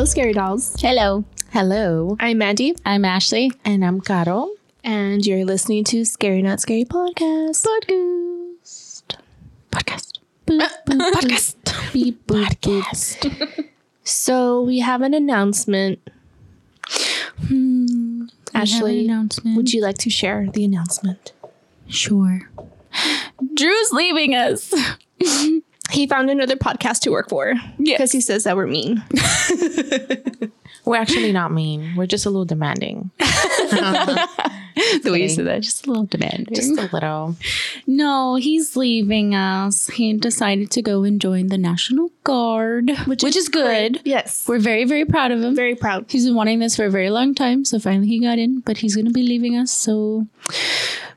Hello, Scary Dolls. Hello. Hello. I'm Mandy, I'm Ashley. And I'm Carol. and you're listening to Scary Not Scary Podcast. Podcast. Podcast. Podcast. Beep, boop, boop. So we have an announcement. Hmm. Ashley, announcement. would you like to share the announcement? Sure. Drew's leaving us. He found another podcast to work for because he says that we're mean. We're actually not mean. We're just a little demanding. the way you said that, just a little demanding. Just a little. no, he's leaving us. He decided to go and join the National Guard, which, which is, good. Yes, We're very, very proud of him. very proud. He's been wanting this for a very long time, so finally he got in, but he's going to be leaving us, so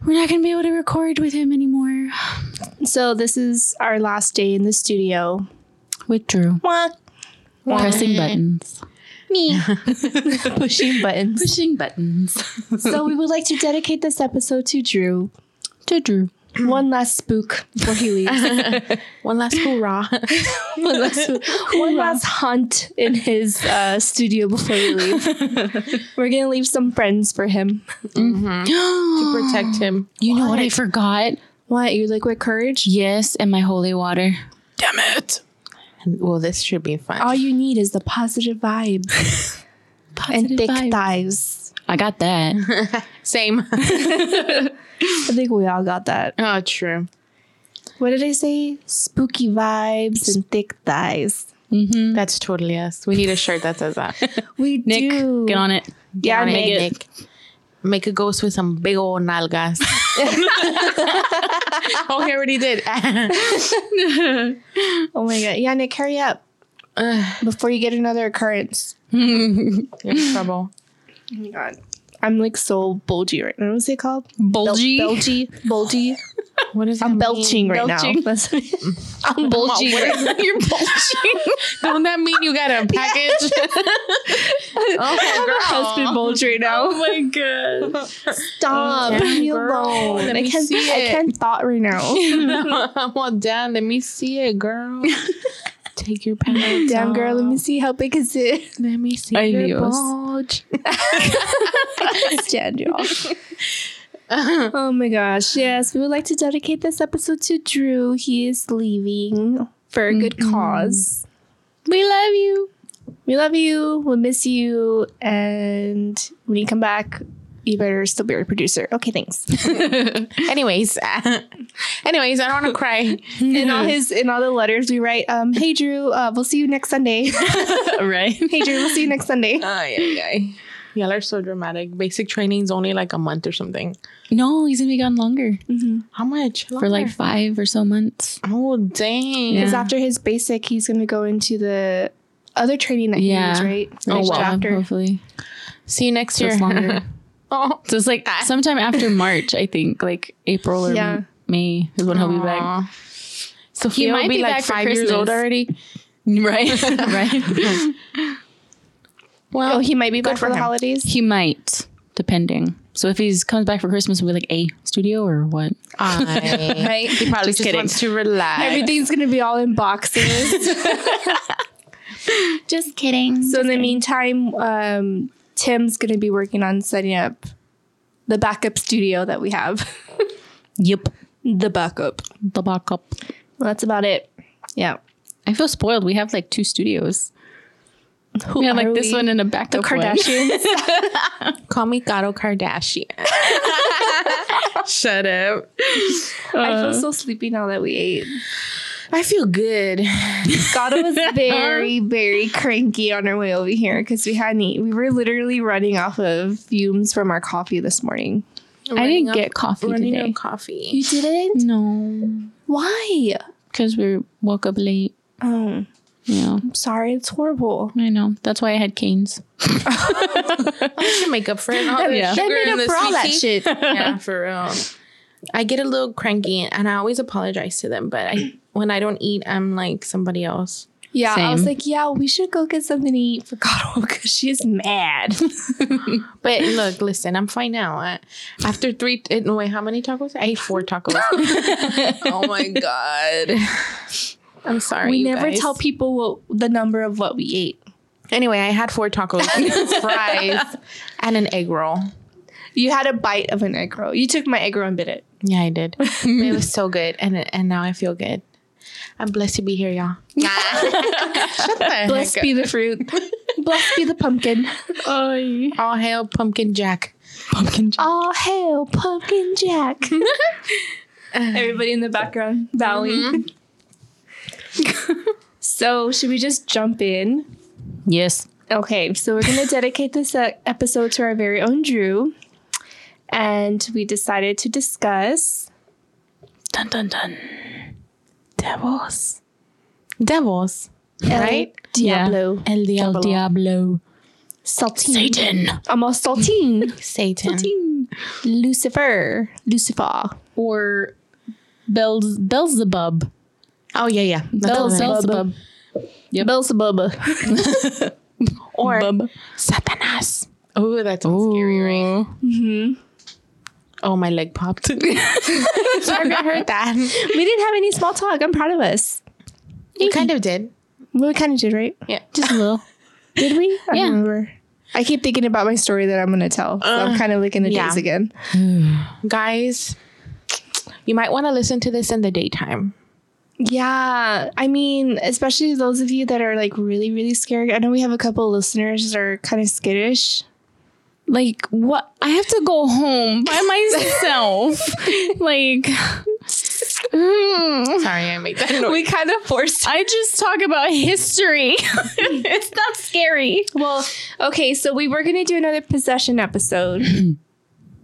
we're not going to be able to record with him anymore. So this is our last day in the studio. With Drew. What? Pressing buttons. Me. Pushing buttons. Pushing buttons. So we would like to dedicate this episode to Drew. to Drew. One last spook before he leaves. One last hoorah. one, last, one last hunt in his uh, studio before we leave. We're gonna leave some friends for him. to protect him. You know what I forgot? What you liquid courage? Yes, and my holy water. Damn it. Well, this should be fun. All you need is the positive vibes and thick vibes. thighs. I got that. Same. I think we all got that. oh, true. What did I say? Spooky vibes and thick thighs. mm-hmm. That's totally us. We need a shirt that says that. We Nick, do. get on it. Yeah, on it, Nick. Nick. Make a ghost with some big old nalgas. oh, he already did. Oh my god. Yeah, Nick, hurry up before you get another occurrence. You're in trouble. Oh my god. I'm like so bulgy right now. What's it called? Bulgy. Bel- bulgy. Bulgy. What is I'm belching mean? right Belching. now. I'm bulging. You're bulging. Don't that mean you got a package? oh, My husband bulge right now. oh my god. Stop. Leave me alone. Let I me can't see I it. can't thought right now. I'm all down. Let me see it, girl. Take your pants Damn girl, let me see how big is it. Let me see Ay, your Dios. bulge. Stand y'all. oh my gosh. Yes, we would like to dedicate this episode to Drew. He is leaving mm-hmm. for a good mm-hmm. cause. We love you. We love you. We'll miss you. And when you come back, you better still be our producer. Okay, thanks. Anyways, anyways, I don't want to cry. in all his in all the letters we write, um, hey Drew, uh, we'll see you next Sunday. right. hey Drew, we'll see you next Sunday. Ay, ay, ay. Y'all are so dramatic. Basic training's only like a month or something. No, he's gonna be gone longer How much? for like five or so months. Oh dang. Because Yeah. after his basic, he's gonna go into the other training that he Yeah. needs, right? Oh, Next wow. chapter. Hopefully, See you next so year. It's oh. so it's like sometime after March, I think, like April or Yeah. May is when he'll be back. So he might be, be like five years old already. Right. right. Well, Oh, he might be Good back for for the him. holidays. He might, depending. So if he's comes back for Christmas, we'll be like a studio or what? I, Right? he probably just, kidding. wants to relax. Everything's gonna be all in boxes. Just kidding. so in the meantime, um, Tim's gonna be working on setting up the backup studio that we have. yep, the backup. the backup. Well, that's about it. Yeah. I feel spoiled. We have like two studios. Who We have like are this we? one and a backup one. Kardashians. Call me Gato Kardashian. Shut up. I feel uh, so sleepy now that we ate. I feel good. Gato was very, very cranky on our way over here because we hadn't eaten. We were literally running off of fumes from our coffee this morning. I didn't get coffee running today. coffee. You didn't? No, Why? because we woke up late. Oh, Yeah, I'm sorry. It's horrible. I know. That's why I had canes. I should make up for it. All the Yeah. That made up for all that shit. yeah, for real. I get a little cranky and I always apologize to them, but I when I don't eat, I'm like somebody else. Yeah, I was like, yeah, we should go get something to eat for Gato because she's mad. But look, listen, I'm fine now. I, after three, eh, no wait, how many tacos? I ate four tacos. oh my god. I'm sorry. we you never guys. tell people what, the number of what we ate. Anyway, I had four tacos, fries, and an egg roll. You had a bite of an egg roll. You took my egg roll and bit it. Yeah, I did. it was so good, and and now I feel good. I'm blessed to be here, y'all. Shut Blessed be the fruit. Blessed be the pumpkin. up. All hail Pumpkin Jack. Pumpkin. Jack. All hail Pumpkin Jack. Everybody in the background bowing. so, should we just jump in? Yes. Okay, so we're going to dedicate this uh, episode to our very own Drew. And we decided to discuss Dun dun dun. Devils. Devils. El Right? Diablo. El El Diablo. Diablo. Saltine. Satan. a Saltine. Satan. Lucifer. Lucifer. Or Belz- Beelzebub. Oh yeah, yeah. That's Belz-. Beelzebub. Yep. Beelzebub. Or Bub. Satanas. Oh, that sounds scary, right? hmm Oh, my leg popped. Sorry I heard that. We didn't have any small talk. I'm proud of us. We kind of did. We kind of did, right? Yeah. Just a little. Did we? I Yeah. remember. I keep thinking about my story that I'm going to tell. So I'm kind of like in the yeah. days again. Guys, you might want to listen to this in the daytime. Yeah. I mean, especially those of you that are like really, really scared. I know we have a couple listeners that are kind of skittish. Like what? I have to go home by myself. like. mm. Sorry, I made that noise. We kind of forced. I just talk about history. it's not scary. Well, okay. So we were going to do another possession episode.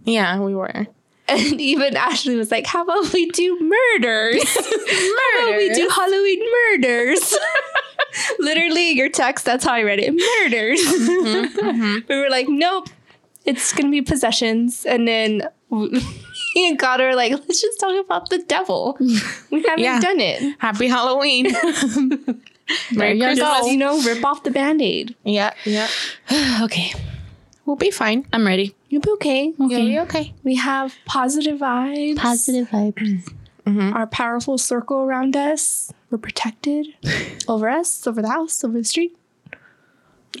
Yeah, we were. And even Ashley was like, How about we do murders? How about we do Halloween murders? Literally, your text, that's how I read it murders. We were like, Nope, it's going to be possessions. And then me and God are like, Let's just talk about the devil. We haven't Yeah. done it. Happy Halloween. Merry you. Christmas. You know, rip off the band aid. Yeah, yeah. okay. We'll be fine. I'm ready. You'll be okay. You'll be okay. We have positive vibes. Positive vibes. Mm-hmm. Our powerful circle around us. We're protected over us, over the house, over the street,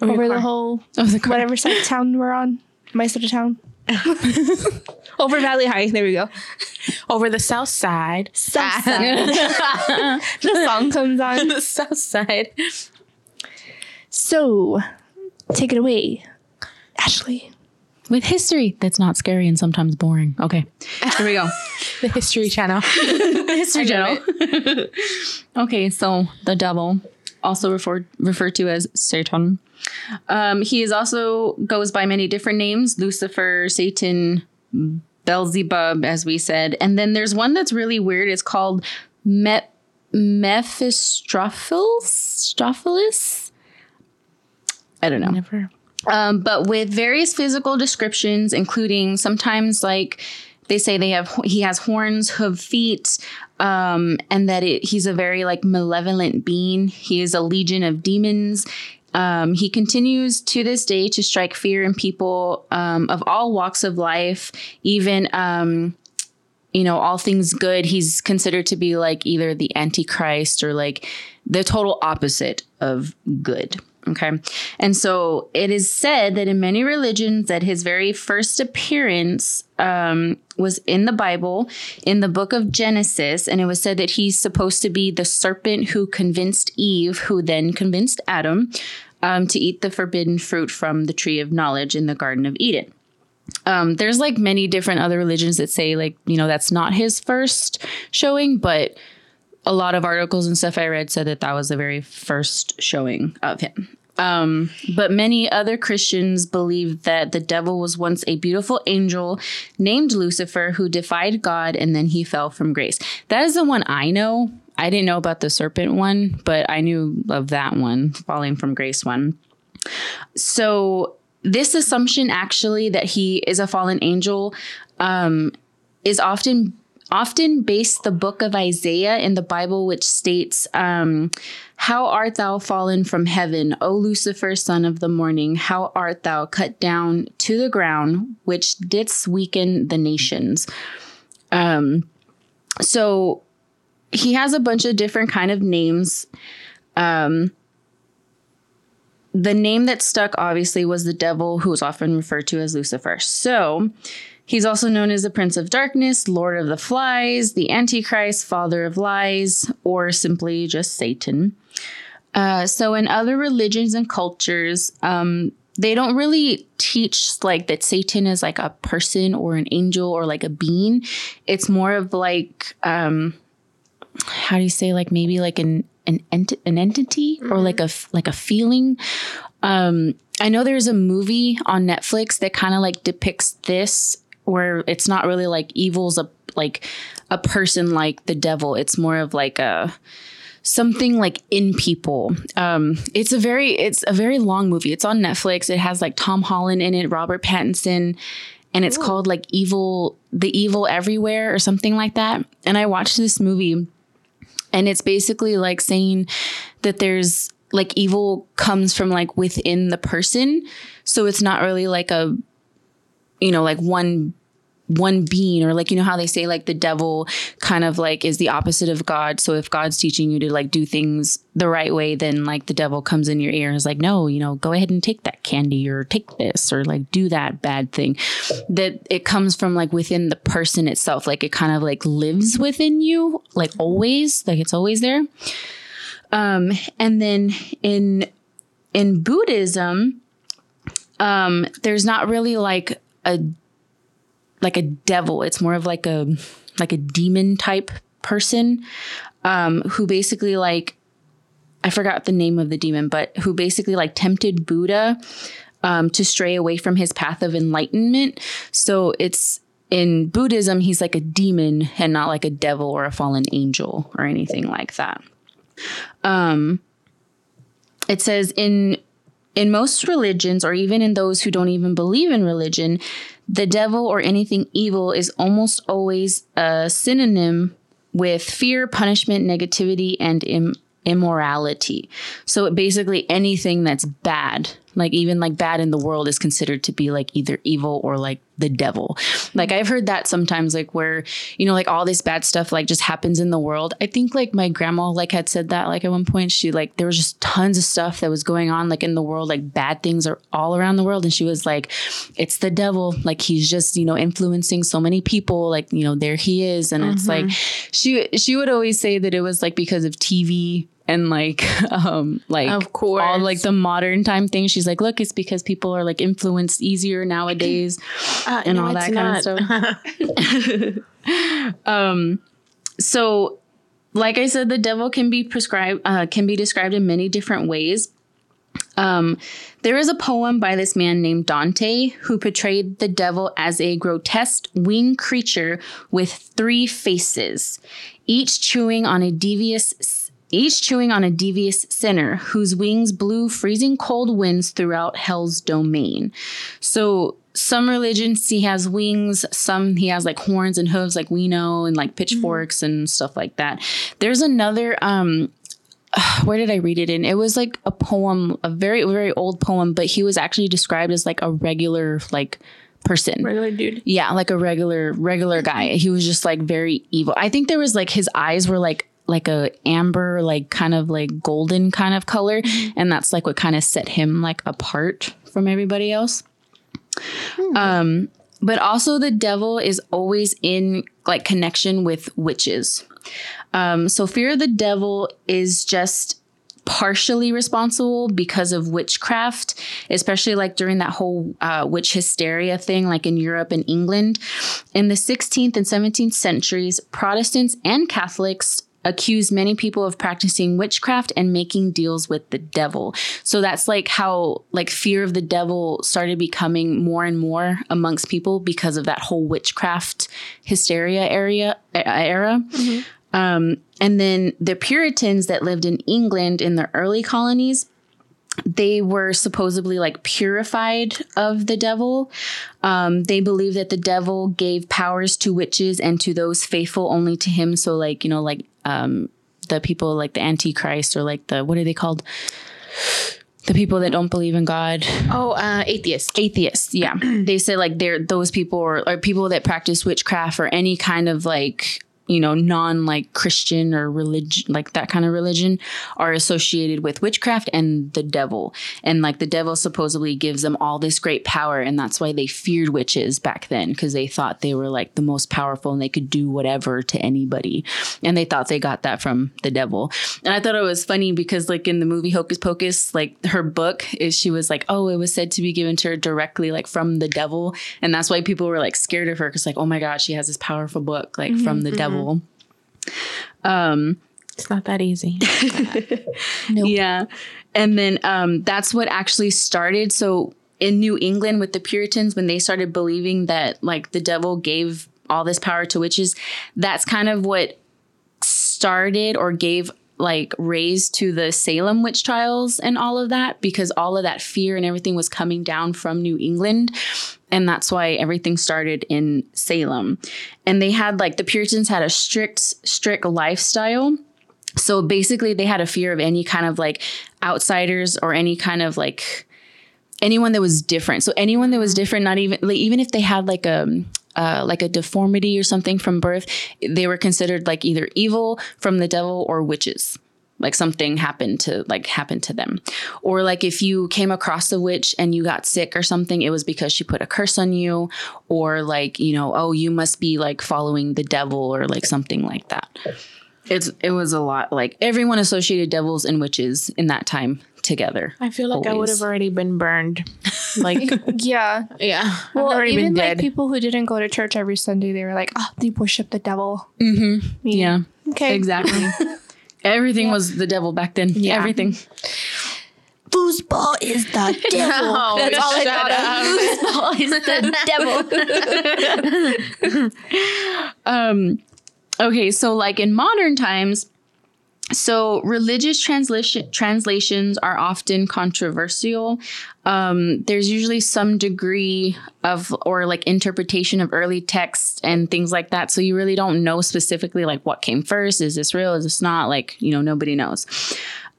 your over the whole Oh, the car. whatever side of town we're on. My side of town. over Valley High. There we go. Over the south side. South side. the song comes on. the south side. So, take it away, Ashley. With history that's not scary and sometimes boring. Okay. Here we go. The History Channel. The History channel. okay, so the devil, also referred referred to as Satan. Um, he is also goes by many different names: Lucifer, Satan, Beelzebub, as we said. And then there's one that's really weird. It's called Me- Mephistopheles. I don't know Never. um, but with various physical descriptions, including sometimes like they say they have he has horns, hoof feet, um, and that it, he's a very like malevolent being. He is a legion of demons. Um, he continues to this day to strike fear in people um, of all walks of life, even um, you know all things good. He's considered to be like either the antichrist or like the total opposite of good. Okay. And so it is said that in many religions that his very first appearance um, was in the Bible, in the book of Genesis, and it was said that he's supposed to be the serpent who convinced Eve, who then convinced Adam um, to eat the forbidden fruit from the tree of knowledge in the Garden of Eden. Um, there's like many different other religions that say like you know that's not his first showing, but a lot of articles and stuff I read said that that was the very first showing of him. Um, but many other Christians believe that the devil was once a beautiful angel named Lucifer who defied God and then he fell from grace. That is the one I know. I didn't know about the serpent one, but I knew of that one, falling from grace one. So this assumption actually that he is a fallen angel um, is often often based the book of Isaiah in the Bible, which states, um, "How art thou fallen from heaven, O Lucifer, son of the morning? How art thou cut down to the ground, which didst weaken the nations?" Um, so he has a bunch of different kind of names. Um, the name that stuck obviously was the devil, who was often referred to as Lucifer. So he's also known as the Prince of Darkness, Lord of the Flies, the Antichrist, Father of Lies, or simply just Satan. Uh, so in other religions and cultures, um, they don't really teach like that Satan is like a person or an angel or like a being. It's more of like um, how do you say like maybe like an an, ent- an entity mm-hmm. or like a like a feeling. Um, I know there's a movie on Netflix that kind of like depicts this, where it's not really like evil's a like a person like the devil. It's more of like a something like in people. Um, it's a very it's a very long movie. It's on Netflix. It has like Tom Holland in it, Robert Pattinson, and it's Ooh. called like Evil the Evil Everywhere or something like that. And I watched this movie and it's basically like saying that there's like evil comes from like within the person. So it's not really like a, you know, like one one being or like you know how they say like the devil kind of like is the opposite of god. So if god's teaching you to like do things the right way then like the devil comes in your ear and is like no you know go ahead and take that candy or take this or like do that bad thing. That it comes from like within the person itself. Like it kind of like lives within you like always like it's always there. Um and then in in buddhism um there's not really like a like a devil. It's more of like a like a demon type person um, who basically like I forgot the name of the demon, but who basically like tempted Buddha um, to stray away from his path of enlightenment. So it's in Buddhism, he's like a demon and not like a devil or a fallen angel or anything like that. Um, it says in in most religions, or even in those who don't even believe in religion, the devil or anything evil is almost always a synonym with fear, punishment, negativity, and Im- immorality. So basically anything that's bad, like even like bad in the world is considered to be like either evil or like the devil. Like I've heard that sometimes like where, you know, like all this bad stuff like just happens in the world. I think like my grandma like had said that like at one point she like there was just tons of stuff that was going on like in the world like bad things are all around the world and she was like it's the devil like he's just, you know, influencing so many people like, you know, there he is and mm-hmm. it's like she she would always say that it was like because of TV and like um like of course. all like the modern time things she's like look it's because people are like influenced easier nowadays uh, and no, all that kind of stuff. Um so like i said the devil can be prescribed uh, can be described in many different ways. Um, there is a poem by this man named Dante who portrayed the devil as a grotesque winged creature with three faces, each chewing on a devious each chewing on a devious sinner whose wings blew freezing cold winds throughout hell's domain. So some religions he has wings, some he has like horns and hooves like we know and like pitchforks mm-hmm. and stuff like that. There's another um where did I read it in? It was like a poem, a very very old poem, but he was actually described as like a regular like person. Regular dude. Yeah, like a regular regular guy. He was just like very evil. I think there was like his eyes were like like a amber, like kind of like golden kind of color. Mm-hmm. And that's like what kind of set him like apart from everybody else. Hmm. Um, but also the devil is always in like connection with witches. Um, so fear of the devil is just partially responsible because of witchcraft, especially like during that whole uh, witch hysteria thing, like in Europe and England. In the 16th and 17th centuries, Protestants and Catholics accused many people of practicing witchcraft and making deals with the devil. So that's like how like fear of the devil started becoming more and more amongst people because of that whole witchcraft hysteria area era. Mm-hmm. Um, and then the Puritans that lived in England in the early colonies they were supposedly like purified of the devil. Um, they believe that the devil gave powers to witches and to those faithful only to him. So, like, you know, like um, the people like the Antichrist or like the, what are they called? The people that don't believe in God. Oh, uh, atheists. Atheists, yeah. they say like they're those people or, or people that practice witchcraft or any kind of like you know, non like Christian or religion, like that kind of religion, are associated with witchcraft and the devil. And like the devil supposedly gives them all this great power. And that's why they feared witches back then, because they thought they were like the most powerful and they could do whatever to anybody. And they thought they got that from the devil. And I thought it was funny because, like, in the movie Hocus Pocus, like her book is she was like, oh, it was said to be given to her directly, like from the devil. And that's why people were like scared of her because, like, oh my God, she has this powerful book, like from mm-hmm, the devil. Um, It's not that easy. yeah. And then um, that's what actually started. So in New England with the Puritans, when they started believing that like the devil gave all this power to witches, that's kind of what started or gave like raised to the Salem witch trials and all of that because all of that fear and everything was coming down from New England. And that's why everything started in Salem. And they had like the Puritans had a strict, strict lifestyle. So basically, they had a fear of any kind of like outsiders or any kind of like anyone that was different. So anyone that was different, not even like, even if they had like a uh, like a deformity or something from birth, they were considered like either evil from the devil or witches. Like something happened to like happened to them, or like if you came across a witch and you got sick or something, it was because she put a curse on you, or like you know, oh, you must be like following the devil or like something like that. It's it was a lot. Like everyone associated devils and witches in that time together. I feel like I would have already been burned. Like, Yeah. yeah. Well, even been like people who didn't go to church every Sunday, they were like, "Oh, they worship the devil." Mm-hmm. Yeah, Okay. exactly. Everything was the devil back then. Yeah. Everything. Foosball is the devil. No, That's all I shut thought of. Foosball is the devil. Um, okay, so like in modern times, so religious translation translations are often controversial. Um, there's usually some degree of or like interpretation of early texts and things like that. So you really don't know specifically like what came first. Is this real? Is this not? Like you know nobody knows.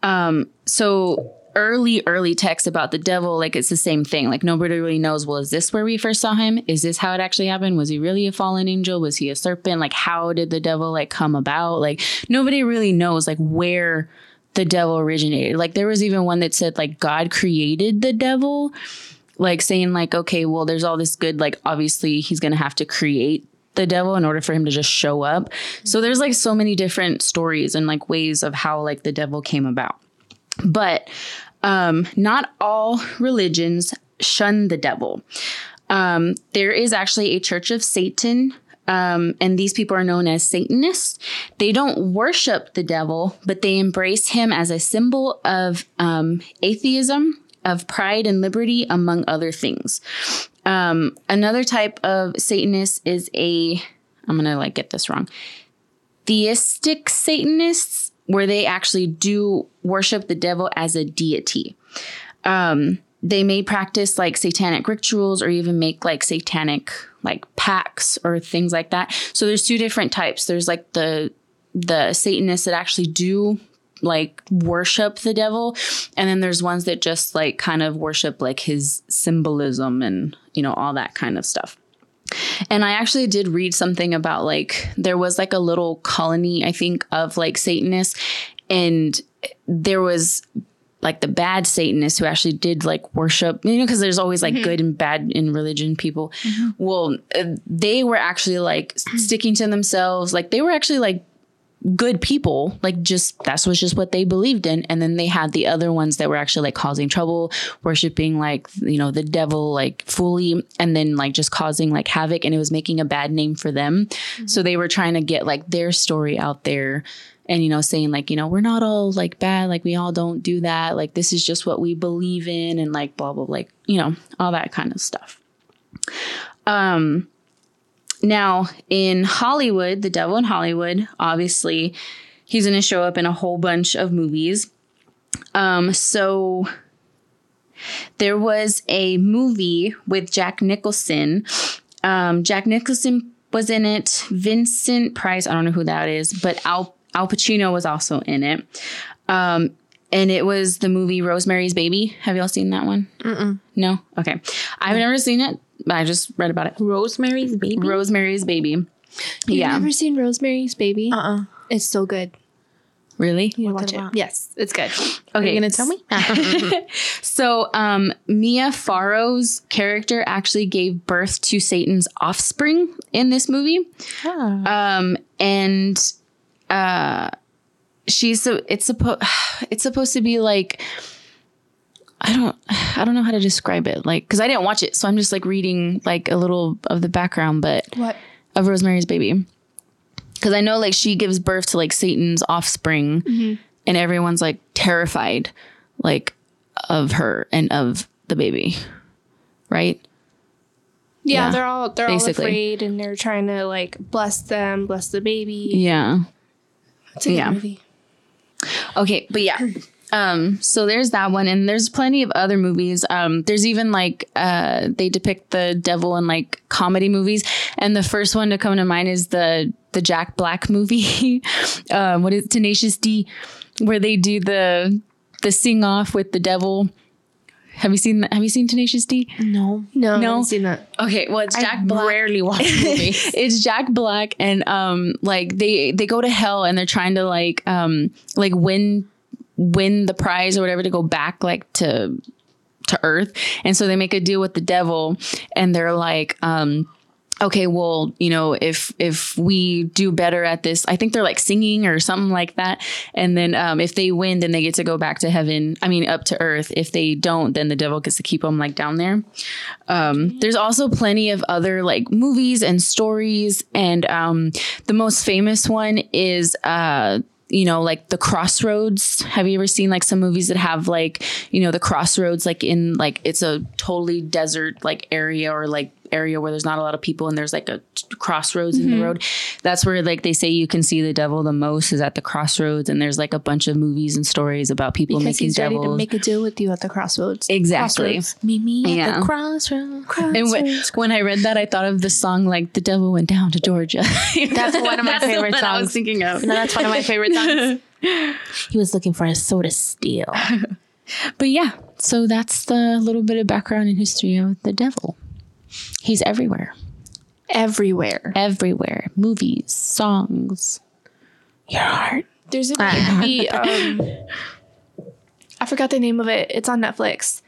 Um, so early early texts about the devil like it's the same thing. Like nobody really knows well is this where we first saw him? Is this how it actually happened? Was he really a fallen angel? Was he a serpent? Like how did the devil like come about? Like nobody really knows like where the devil originated. Like there was even one that said like god created the devil like saying like okay well there's all this good like obviously he's gonna have to create the devil in order for him to just show up. So there's like so many different stories and like ways of how like the devil came about but um, not all religions shun the devil. Um, there is actually a Church of Satan, um, and these people are known as Satanists. They don't worship the devil, but they embrace him as a symbol of um, atheism, of pride and liberty, among other things. Um, another type of Satanist is a, I'm gonna like get this wrong, theistic Satanists, where they actually do worship the devil as a deity. Um, they may practice like satanic rituals or even make like satanic like pacts or things like that. So there's two different types. There's like the the Satanists that actually do like worship the devil and then there's ones that just like kind of worship like his symbolism and you know all that kind of stuff. And I actually did read something about like there was like a little colony, I think, of like Satanists, and there was like the bad Satanists who actually did like worship, you know, because there's always like good and bad in religion people. Well, uh, they were actually like sticking to themselves, like they were actually like good people like just that's was just what they believed in. And then they had the other ones that were actually like causing trouble worshiping like you know the devil like fully and then like just causing like havoc. And it was making a bad name for them. So they were trying to get like their story out there and you know saying like you know we're not all like bad. Like we all don't do that. Like this is just what we believe in and like blah blah like you know all that kind of stuff. Um now, in Hollywood, The Devil in Hollywood, obviously, he's going to show up in a whole bunch of movies. Um, so there was a movie with Jack Nicholson. Um, Jack Nicholson was in it. Vincent Price, I don't know who that is, but Al Al Pacino was also in it. Um, and it was the movie Rosemary's Baby. Have y'all seen that one? Mm-mm. No. Okay, I've never seen it, I just read about it. Rosemary's baby. Rosemary's Baby. You've yeah. never seen Rosemary's Baby? Uh-uh. It's so good. Really? You watch it about? Yes, it's good. Are Okay. you gonna tell me? So, um, Mia Farrow's character actually gave birth to Satan's offspring in this movie. Ah. Um, and uh, she's so it's supposed it's supposed to be like I don't I don't know how to describe it like because I didn't watch it, so I'm just like reading like a little of the background, but What? of Rosemary's Baby. Because I know like she gives birth to like Satan's offspring, mm-hmm. and everyone's like terrified, like of her and of the baby, right? Yeah, Yeah, they're all they're basically. all afraid and they're trying to like bless them, bless the baby. Yeah. It's a Yeah. movie. Okay, but yeah. Um, so there's that one, and there's plenty of other movies. Um, there's even like uh, they depict the devil in like comedy movies, and the first one to come to mind is the the Jack Black movie. um, what is Tenacious D, where they do the the sing off with the devil. Have you seen that? Have you seen Tenacious D? no. No, I No. haven't seen that. Okay, well it's Jack I Black. rarely watch movies. it's Jack Black and um like they they go to hell and they're trying to like um like win win the prize or whatever to go back like to to earth. And so they make a deal with the devil and they're like um okay well you know if if we do better at this i think they're like singing or something like that. And then um if they win then they get to go back to heaven i mean up to earth. If they don't then the devil gets to keep them like down there. Um, there's also plenty of other like movies and stories, and um, the most famous one is uh, you know like the crossroads. Have you ever seen like some movies that have like you know the crossroads like in like it's a totally desert like area or like area where there's not a lot of people and there's like a crossroads in the mm-hmm. road. That's where like they say you can see the devil the most is at the crossroads, and there's like a bunch of movies and stories about people Because making he's ready to devils. make a deal with you at the crossroads. exactly. Crossroads. Meet me Yeah. at the crossroads. And when, when I read that, I thought of the song like "The Devil Went Down to Georgia." That's one of my favorite one I was songs. thinking of. No, that's one of my favorite songs. he was looking for a soda steal. But yeah, so that's the little bit of background and history of the devil. He's everywhere, Everywhere. everywhere. Movies, songs, your heart. There's a movie. um, I forgot the name of it. It's on Netflix,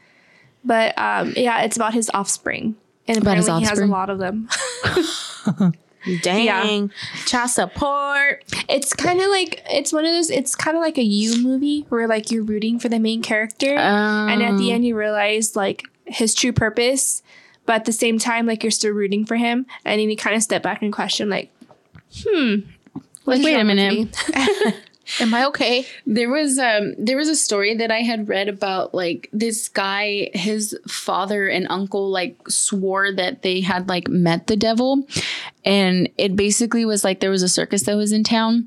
but um, yeah, it's about his offspring, and About his apparently he has a lot of them. Dang. Child support. It's kind of like it's one of those. It's kind of like a you movie where like you're rooting for the main character, and at the end you realize like his true purpose, but at the same time like you're still rooting for him, and then you kind of step back and question like, hmm, Like, wait a minute. Am I okay? There was um there was a story that I had read about like this guy his father and uncle like swore that they had like met the devil and it basically was like there was a circus that was in town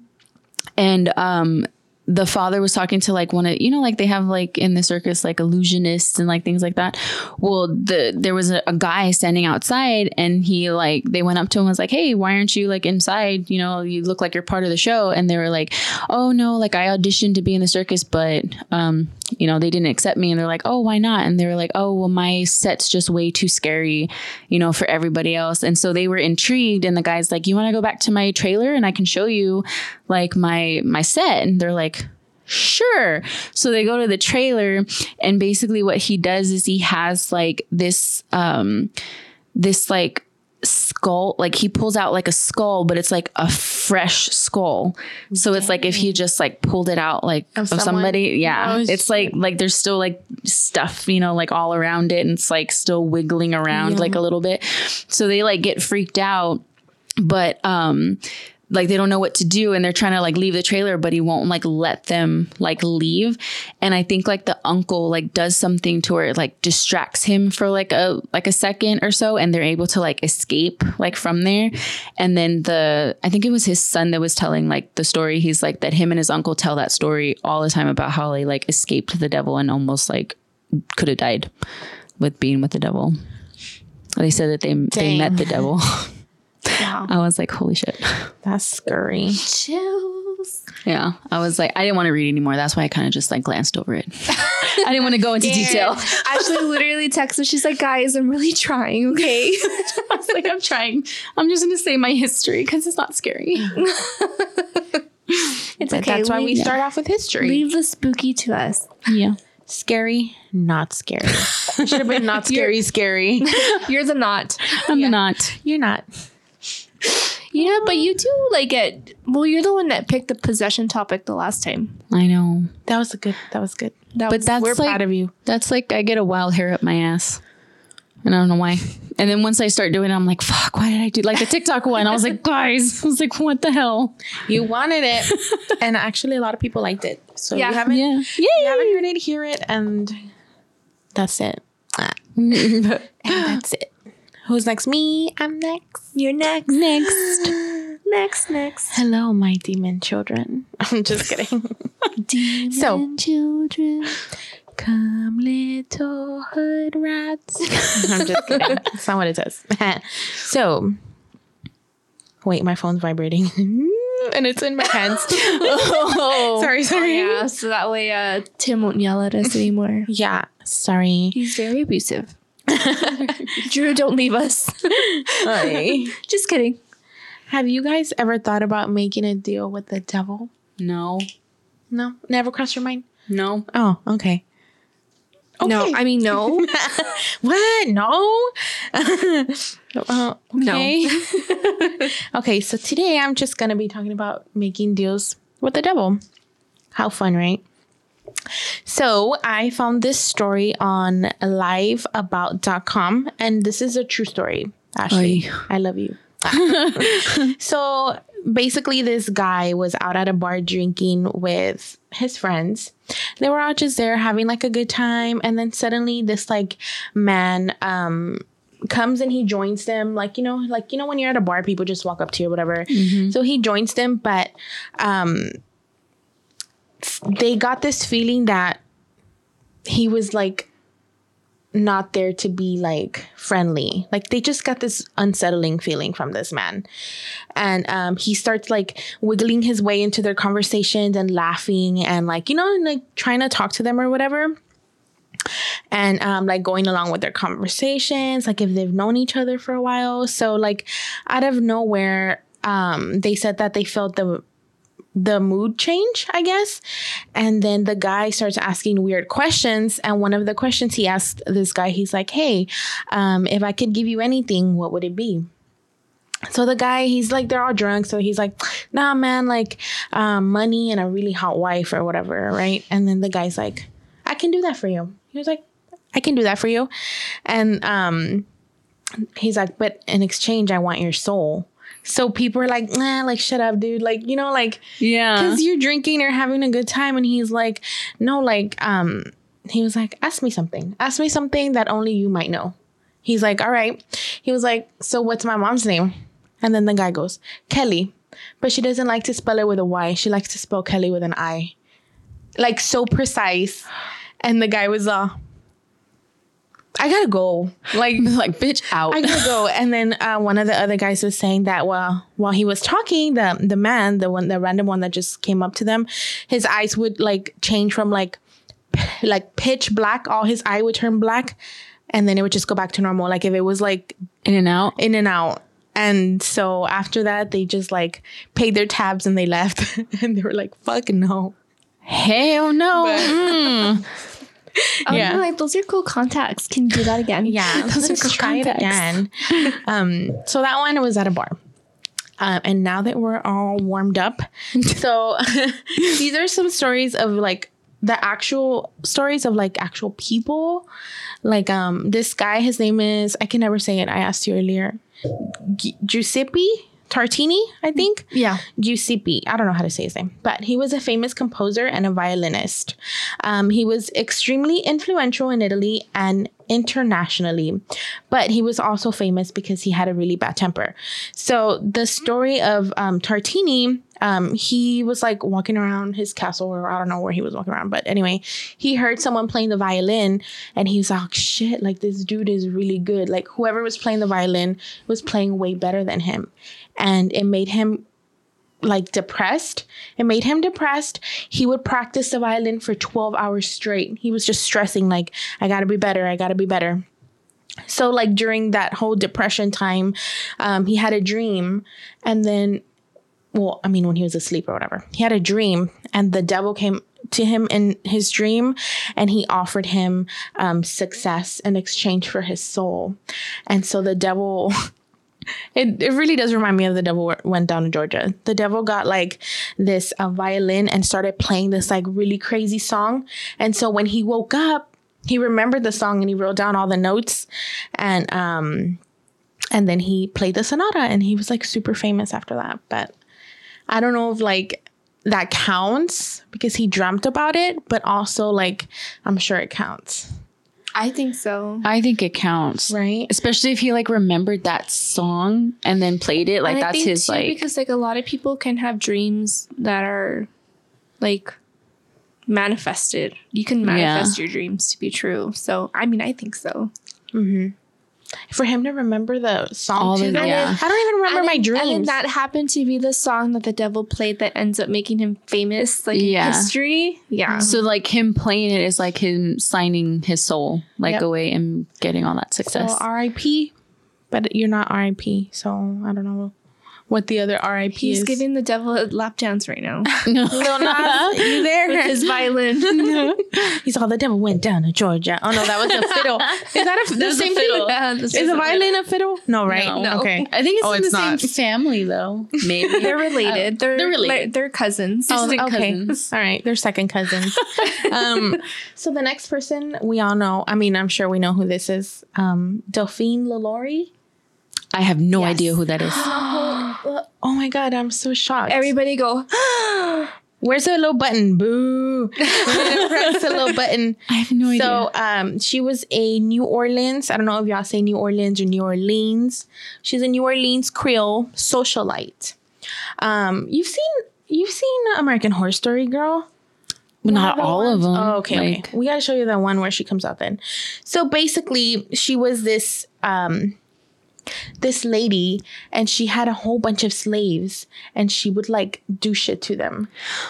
and um the father was talking to like one of you know like they have like in the circus like illusionists and like things like that. Well the there was a, a guy standing outside and he like they went up to him was like hey why aren't you like inside? You know you look like you're part of the show. And they were like oh no like i auditioned to be in the circus but um you know they didn't accept me and they're like oh why not? And they were like oh well my set's just way too scary you know for everybody else. And so they were intrigued and the guy's like you want to go back to my trailer and i can show you like my my set? And they're like sure. So they go to the trailer and basically what he does is he has like this um this like skull like he pulls out like a skull but it's like a fresh skull. So it's like if he just like pulled it out like of, someone? somebody yeah. Oh, it's like like there's still like stuff you know like all around it and it's like still wiggling around like a little bit. So they like get freaked out but um like they don't know what to do and they're trying to like leave the trailer but he won't like let them like leave. And i think like the uncle like does something to where it like distracts him for like a like a second or so and they're able to like escape like from there. And then the i think it was his son that was telling like the story. He's like that him and his uncle tell that story all the time about how they like escaped the devil and almost like could have died with being with the devil. They said that they they met the devil Wow. i was like holy shit That's scary. Chill. deals. Yeah, I was like, I didn't want to read anymore. That's why I kind of just like glanced over it. I didn't want to go into detail. Ashley literally texted. She's like, "Guys, I'm really trying. Okay." I was like, I'm trying. I'm just gonna say my history because it's not scary. It's But okay. that's why we leave, start off with history. leave the spooky to us. Yeah. Scary, not scary. Should have been not scary, scary. You're the not. I'm the not. You're not. Yeah, but you do like it. Well, you're the one that picked the possession topic the last time. I know. That was a good. That was good. That But was, that's We're like proud of you. that's like I get a wild hair up my ass. And I don't know why. And then once I start doing it, I'm like, fuck, why did I do like the TikTok one? I was like, guys, I was like, what the hell? You wanted it, and actually, a lot of people liked it. So Yeah. you haven't. Yeah. You haven't heard it, hear it, and that's it. And that's it. Who's next? Me. I'm next. you're next. Next. Next, next. Hello, my demon children. I'm just kidding. Demon So- children. Come, little hood rats. I'm just kidding. That's not what it says. so, wait, my phone's vibrating. and it's in my hands. Oh. sorry, sorry. Yeah, so that way uh, Tim won't yell at us anymore. Yeah, sorry. He's very abusive. Drew, don't leave us. Just kidding. Have you guys ever thought about making a deal with the devil? No. No, never crossed your mind. No. Oh, okay. No, I mean no. what? No. uh, okay. okay. So today I'm just gonna be talking about making deals with the devil. How fun, right? So I found this story on liveabout.com, and this is a true story. Ashley, Oy. I love you. so basically, this guy was out at a bar drinking with his friends. They were all just there having like a good time, and then suddenly this like man um comes and he joins them like you know like you know when you're at a bar people just walk up to you or whatever so he joins them but um they got this feeling that he was like not there to be like friendly. Like they just got this unsettling feeling from this man. And um he starts like wiggling his way into their conversations and laughing and like, you know, like trying to talk to them or whatever. And um like going along with their conversations, like if they've known each other for a while. So like out of nowhere, um they said that they felt the the mood change, I guess. And then the guy starts asking weird questions. And one of the questions he asked this guy, he's like, Hey, um, if I could give you anything, what would it be? So the guy, he's like, they're all drunk. So he's like, nah, man, like um, money and a really hot wife or whatever. Right. And then the guy's like, I can do that for you. He was like, I can do that for you. And um, he's like, but in exchange, I want your soul. So people are like, nah, like, shut up, dude. Like, you know, like, Yeah. because you're drinking or having a good time and he's like no like um he was like ask me something. Ask me something that only you might know. He's like all right. He was like so what's my mom's name? And then the guy goes kelly. But she doesn't like to spell it with a y. She likes to spell kelly with an i. Like so precise. And the guy was uh i gotta go like like, bitch, out. I gotta go. And then uh, one of the other guys was saying that while while he was talking, the the man, the one, the random one that just came up to them, his eyes would like change from like p- like pitch black. All his eye would turn black, and then it would just go back to normal. Like if it was like In and out. in and out. And so after that, they just like paid their tabs and they left. and they were like, "Fuck no." Hell no. Mm. Oh, Yeah. no, like those are cool contacts. Can you do that again? Yeah, Those let's are try it contacts. again. um, so that one was at a bar. Um, and now that we're all warmed up, so these are some stories of like the actual stories of like actual people. Like um, this guy, his name is I can never say it. I asked you earlier, Gi- Giuseppe Tartini, I think. Yeah. Giuseppe. I don't know how to say his name, but he was a famous composer and a violinist. Um, he was extremely influential in Italy and internationally, but he was also famous because he had a really bad temper. So the story of um, Tartini. Um, he was like walking around his castle, or I don't know where he was walking around, but anyway, he heard someone playing the violin, and he was like, "Shit! Like this dude is really good. Like whoever was playing the violin was playing way better than him," and it made him like depressed. It made him depressed. He would practice the violin for 12 hours straight. He was just stressing, like, I gotta be better, I gotta be better. So, like, during that whole depression time, um, he had a dream, and then, well, I mean, when he was asleep or whatever, he had a dream, and the devil came to him in his dream and he offered him um, success in exchange for his soul. And so the devil It, it really does remind me of the devil went down to Georgia. The devil got like this uh, violin and started playing this like really crazy song. And so when he woke up, he remembered the song and he wrote down all the notes and um and then he played the sonata and he was like super famous after that. But I don't know if like that counts because he dreamt about it, but also like I'm sure it counts. I think so. I think it counts, Right? Especially if he like remembered that song and then played it. Like And I that's think, his too, like. because like a lot of people can have dreams that are like manifested. You can manifest your dreams to be true. So I mean, I think so. Mm-hmm. For him to remember the song All too. the- yeah. I don't even remember And my then- dreams. And that happened to be the song that the devil played that ends up making him famous, like Yeah. history. Yeah. Mm-hmm. so like him playing it is like him signing his soul like Yep. away and getting all that so success. R.I.P. But you're not R.I.P. So I don't know what the other R.I.P. He's is. giving the devil a lap dance right now Lil Nas, you there? with his violin. He's all the devil went down to Georgia. Oh no, that was a fiddle. Is that a, the was a same fiddle. thing? Yeah, this Is is a violin a fiddle? No, right? No. No. Okay. I think it's Oh, in it's the not. same family though. Maybe They're related. they're they're related. like, they're cousins. Oh, okay. cousins. All right. They're second cousins. um, so the next person we all know, I mean, I'm sure we know who this is. Um, Delphine Lalaurie. I have no Yes. idea who that is. Oh my God, I'm so shocked. Everybody go. Where's the little button? Boo. Press the little button. I have no idea. So um, she was a New Orleans. I don't know if y'all say New Orleans or New Orleans. She's a New Orleans Creole socialite. Um, you've seen you've seen American Horror Story, girl. not the all of them. Oh, okay, Like, okay. We gotta show you that one where she comes out then. So basically, she was this um this lady and she had a whole bunch of slaves and she would like do shit to them.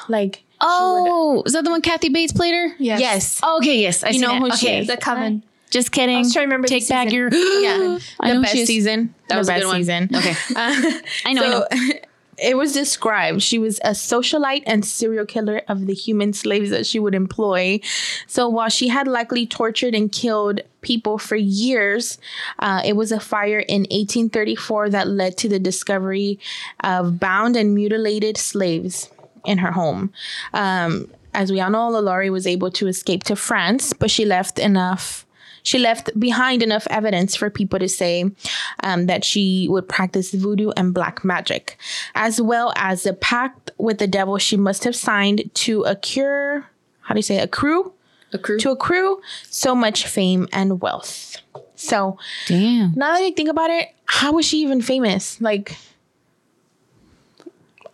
Like Oh, is that the one Kathy Bates played her? Yes. yes. Oh, okay, yes. I You know it. who she is. The coven. Just kidding. I was trying to remember the Take back season. your. Yeah. I the best she season. That the was a best good one. season. Okay. Uh, I know. I know. it was described she was a socialite and serial killer of the human slaves that she would employ. So while she had likely tortured and killed people for years, uh, it was a fire in 1834 that led to the discovery of bound and mutilated slaves in her home. Um, as we all know, Lalaurie was able to escape to France, but she left enough she left behind enough evidence for people to say um, that she would practice voodoo and black magic, as well as a pact with the devil she must have signed to a cure. how do you say? A crew. To accrue so much fame and wealth. So Damn. now that I think about it, how was she even famous? Like,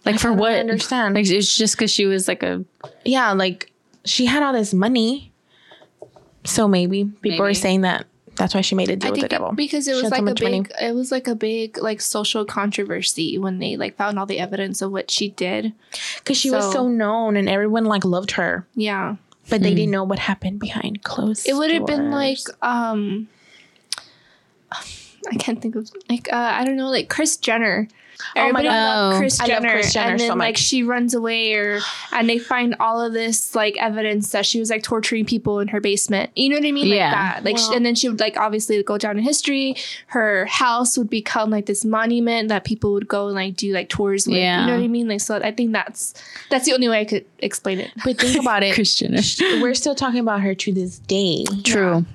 Like for don't what? understand. Like it's just because she was like a. yeah, like she had all this money. So maybe people are saying that that's why she made a deal I with the devil. it, because it was had so like a much money. big, it was like a big like social controversy when they like found all the evidence of what she did. because she was So- so known and everyone like loved her, Yeah, but they didn't know what happened behind closed. it would have been like um, I can't think of like uh, I don't know like Chris Jenner. Oh Everybody God. Oh. Chris I love Jenner, Jenner and then so like she runs away, or and they find all of this like evidence that she was like torturing people in her basement. You know what I mean? Like Yeah. that. Like, she- and then she would like obviously go down in history. Her house would become like this monument that people would go and like do like tours with. Yeah. You know what I mean? Like, so I think that's that's the only way I could explain it. But think about it. Christian. We're still talking about her to this day. True.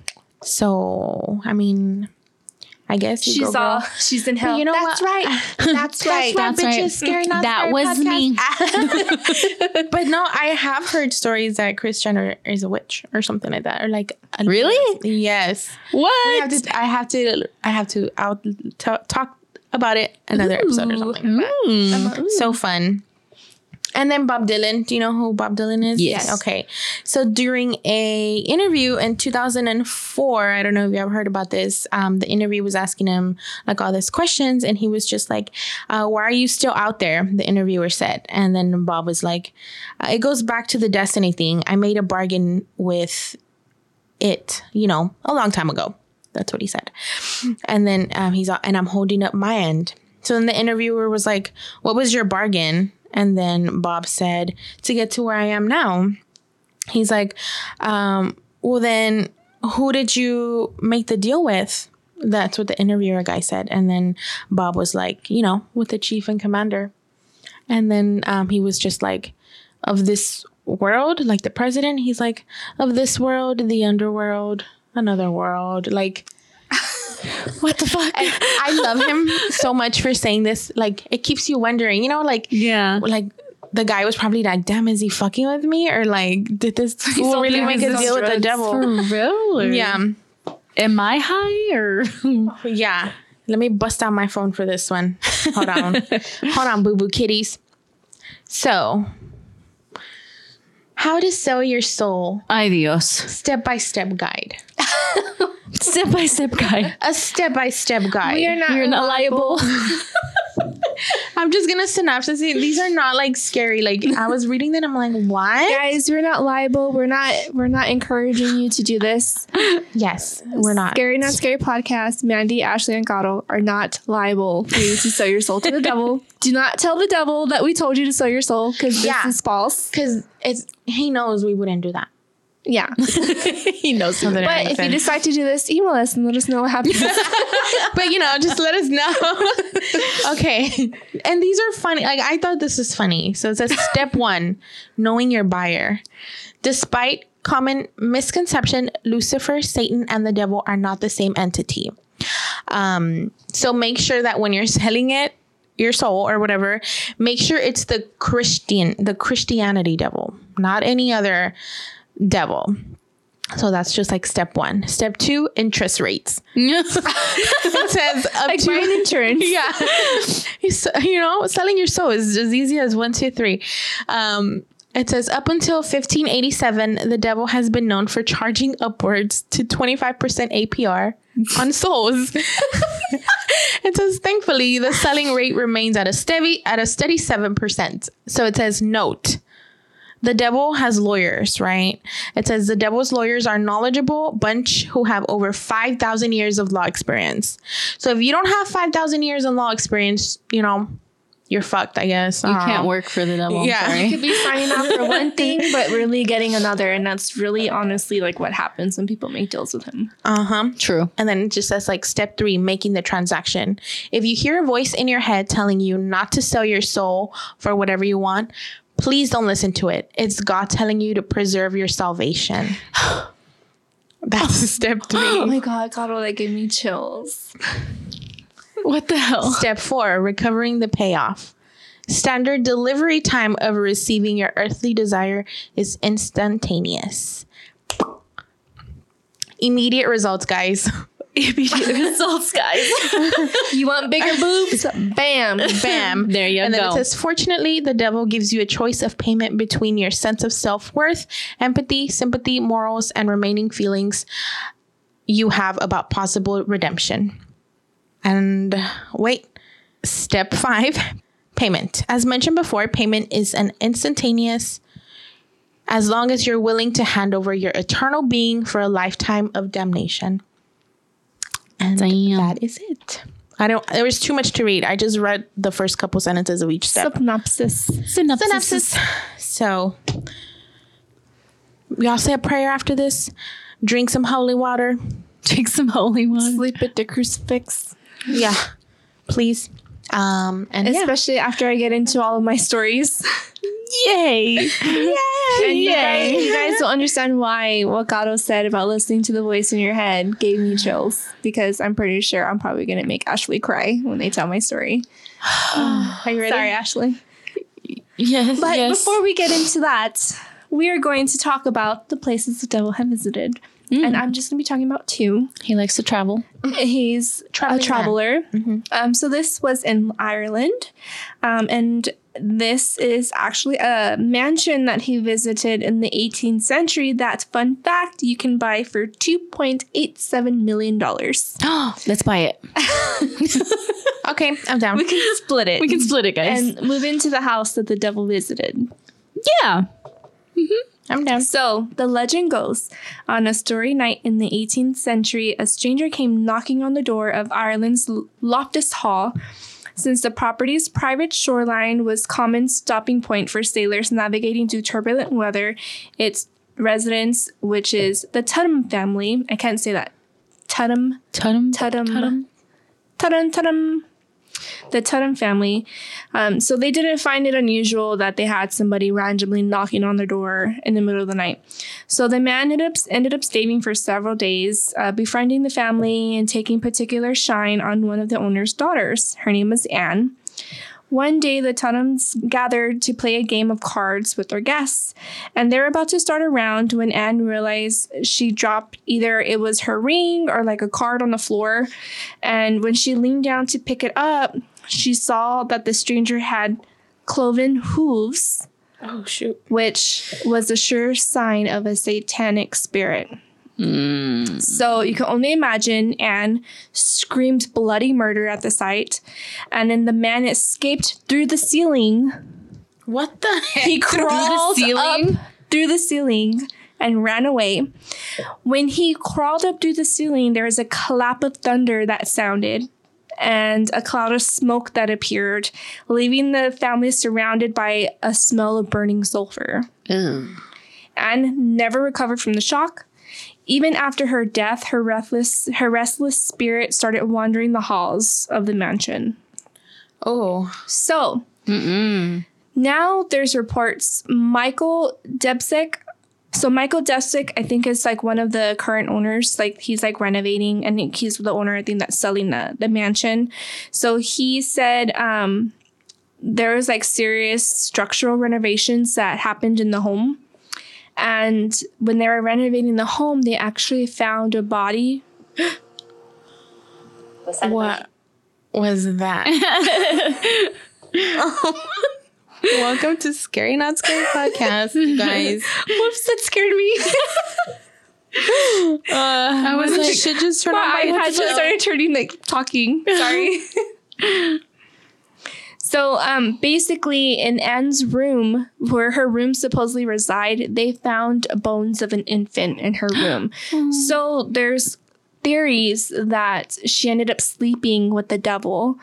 So I mean, I guess you She's go, all girl. she's in hell. you know that's what? right. That's right. That's right. bitches, Scary That Scary was me. but no, I have heard stories that Chris Jenner is a witch or something like that, or like a- Really? Yes. What? I have to. I have to. I have to out ta- talk about it another episode or something. Mm. So fun. And then Bob Dylan. Do you know who Bob Dylan is? Yes. Okay. So during a interview in 2004, I don't know if you ever heard about this. Um, the interview was asking him like all these questions, and he was just like, uh, "Why are you still out there?" The interviewer said, and then Bob was like, uh, "It goes back to the destiny thing. I made a bargain with it, you know, a long time ago." That's what he said. And then um, he's and I'm holding up my end. So then the interviewer was like, "What was your bargain?" And then Bob said, "To get to where I am now." He's like, um, "Well, then who did you make the deal with?" That's what the interviewer guy said. And then Bob was like, "You know, with the chief and commander." And then um, he was just like, "Of this world, like the president." He's like, "Of this world, the underworld, another world." Like What the fuck? and I love him so much for saying this. Like it keeps you wondering, you know, like yeah. like the guy was probably like, "Damn, is he fucking with me?" Or like, did this fool all really make a deal with the devil? real? Or Yeah, Am I high or? yeah. Let me bust out my phone for this one. Hold on, hold on, boo boo kitties. So, how to sell your soul? Ay Dios. Step by step guide. Step by step guide. A step by step guide. We are not You're not reliable. liable. I'm just gonna synopsis it. These are not like scary. Like I was reading that, I'm like, what? Guys, we're not liable. We're not we're not encouraging you to do this. Yes, we're not. Scary Not Scary podcast, Mandy, Ashley, and Gato are not liable for you to sell your soul to the devil. Do not tell the devil that we told you to sell your soul because this Yeah. is false. Because it's he knows we wouldn't do that. Yeah. he knows something. But if you decide to do this, email us and let us know what happens. but you know, just let us know. okay. And these are funny. Like I thought this was funny. So it says step one, knowing your buyer. Despite common misconception, Lucifer, Satan, and the devil are not the same entity. Um, so make sure that when you're selling it, your soul or whatever, make sure it's the Christian, the Christianity devil, not any other devil. So that's just like step one. Step two, interest rates. It says up like to insurance. yeah. You know, selling your soul is as easy as one, two, three. Um, it says up until 1587, the devil has been known for charging upwards to 25% APR on souls. it says thankfully the selling rate remains at a steady at a steady 7%. So it says note the devil has lawyers, right? It says the devil's lawyers are knowledgeable bunch who have over 5,000 years of law experience. So if you don't have 5,000 years of law experience, you know, you're fucked, I guess. You can't work for the devil. Yeah. Yeah. You could be signing up for one thing, but really getting another. And that's really honestly like what happens when people make deals with him. Uh-huh. True. And then it just says like step three, making the transaction. If you hear a voice in your head telling you not to sell your soul for whatever you want, please don't listen to it. It's God telling you to preserve your salvation. That's step Oh three. my god, Gato, that gave me chills. What the hell? Step four, recovering the payoff. Standard delivery time of receiving your earthly desire is instantaneous. Immediate results, guys. Immediate results, guys. You want bigger boobs? Bam. Bam. There you go. and then it says, fortunately, the devil gives you a choice of payment between your sense of self worth, empathy, sympathy, morals, and remaining feelings you have about possible redemption. And wait, step five payment. As mentioned before, payment is an instantaneous, as long as you're willing to hand over your eternal being for a lifetime of damnation. And Damn. that is it. I don't, there was too much to read. I just read the first couple sentences of each step. Synopsis. Synopsis. Synopsis. So, we all say a prayer after this. Drink some holy water. Drink some holy water. Sleep at the crucifix. Yeah, please. Um, and yeah. Especially after I get into all of my stories. Yay. And you guys, you guys don't understand why what Gato said about listening to the voice in your head gave me chills because I'm pretty sure I'm probably going to make Ashley cry when they tell my story. Are you ready? Sorry, Ashley. Yes. But yes. before we get into that, we are going to talk about the places the devil have visited. And I'm just going to be talking about two. he likes to travel. He's Traveling a traveler. Mhm. Um, so this was in Ireland. Um, and this is actually a mansion that he visited in the 18th century that, fun fact, you can buy for $2.87 million. oh Let's buy it. Okay, I'm down. We can split it. We can split it, guys. and move into the house that the devil visited. yeah. I'm down. So, the legend goes on a story night in the 18th century, a stranger came knocking on the door of Ireland's L- Loftus Hall. Since the property's private shoreline was common stopping point for sailors navigating through turbulent weather, its residents, which is the Tudham family, I can't say that. Tudham, Tudum. Tudham, Tudum. Tudham, Tudham. The Tudham family. Um, so they didn't find it unusual that they had somebody randomly knocking on their door in the middle of the night. So the man ended up, ended up staying for several days, uh, befriending the family and taking particular shine on one of the owner's daughters. Her name was Anne. One day, the Tudhams gathered to play a game of cards with their guests, and they were about to start a round when Anne realized she dropped either it was her ring or like a card on the floor. And when she leaned down to pick it up, she saw that the stranger had cloven hooves, Oh shoot. which was a sure sign of a satanic spirit. So you can only imagine Anne screamed bloody murder at the sight, and then the man escaped through the ceiling. What the heck? He crawled ceiling? up through the ceiling and ran away. When he crawled up through the ceiling, there was a clap of thunder that sounded and a cloud of smoke that appeared, leaving the family surrounded by a smell of burning sulfur. Anne never recovered from the shock. Even after her death, her restless, her restless spirit started wandering the halls of the mansion. Oh. So, now there's reports Michael Debsick. So Michael Debsick, I think, is like one of the current owners. Like he's like renovating, and he's the owner. I think that's selling the the mansion. So he said um, there was like serious structural renovations that happened in the home, and when they were renovating the home, they actually found a body. What was that? Welcome to Scary Not Scary podcast, you guys. Whoops, that scared me. Uh, I was like, should just turn My on my iPad just started turning like talking. Sorry. so um basically in Anne's room, where her room supposedly reside, they found bones of an infant in her room. so there's theories that she ended up sleeping with the devil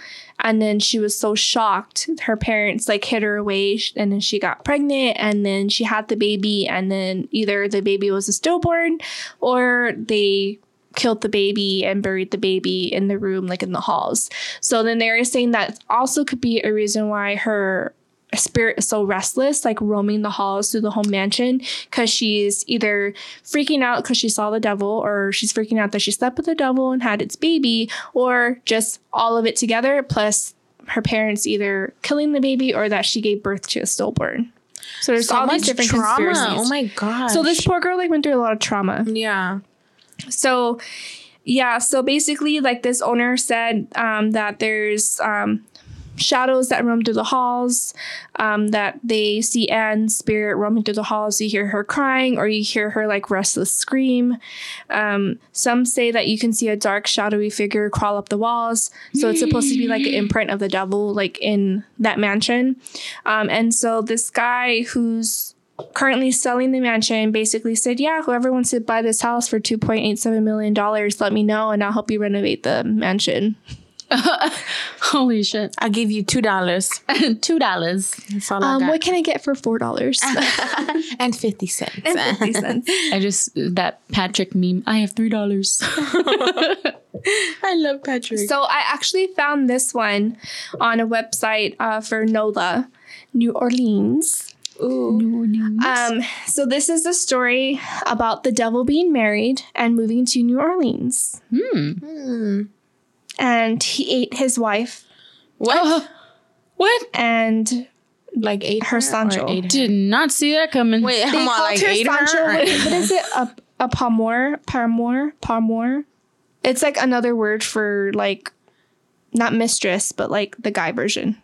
and then she was so shocked. Her parents like hid her away and then she got pregnant and then she had the baby and then either the baby was a stillborn or they killed the baby and buried the baby in the room like in the halls. So then they were saying that also could be a reason why her spirit is so restless like roaming the halls through the home mansion because she's either freaking out because she saw the devil or she's freaking out that she slept with the devil and had its baby or just all of it together plus her parents either killing the baby or that she gave birth to a stillborn so there's So all these different trauma. conspiracies Oh my god. so this poor girl like went through a lot of trauma Yeah. so yeah so basically like this owner said um, that there's um, shadows that roam through the halls um, that they see anne's spirit roaming through the halls. You hear her crying or you hear her like restless scream. Um, some say that you can see a dark shadowy figure crawl up the walls. So it's supposed to be like an imprint of the devil like in that mansion. Um, and so this guy who's currently selling the mansion basically said, Yeah, whoever wants to buy this house for $2.87 million, let me know and I'll help you renovate the mansion. Holy shit. I'll give you two dollars. Two dollars. That's all I Um, got. what can I get for $4? and fifty cents. and 50 cents. I just that Patrick meme. I have three dollars. I love Patrick. So I actually found this one on a website uh, for NOLA, New Orleans. Ooh. Um, so this is a story about the devil being married and moving to New Orleans. Hmm. And he ate his wife What? Uh-huh. what? and like ate Her Sancho. Did not see that coming. Wait, they I'm on called like her eight Sancho. her? What, what is it? A a paramour? Paramour? Paramour? It's like another word for like not mistress, but like the guy version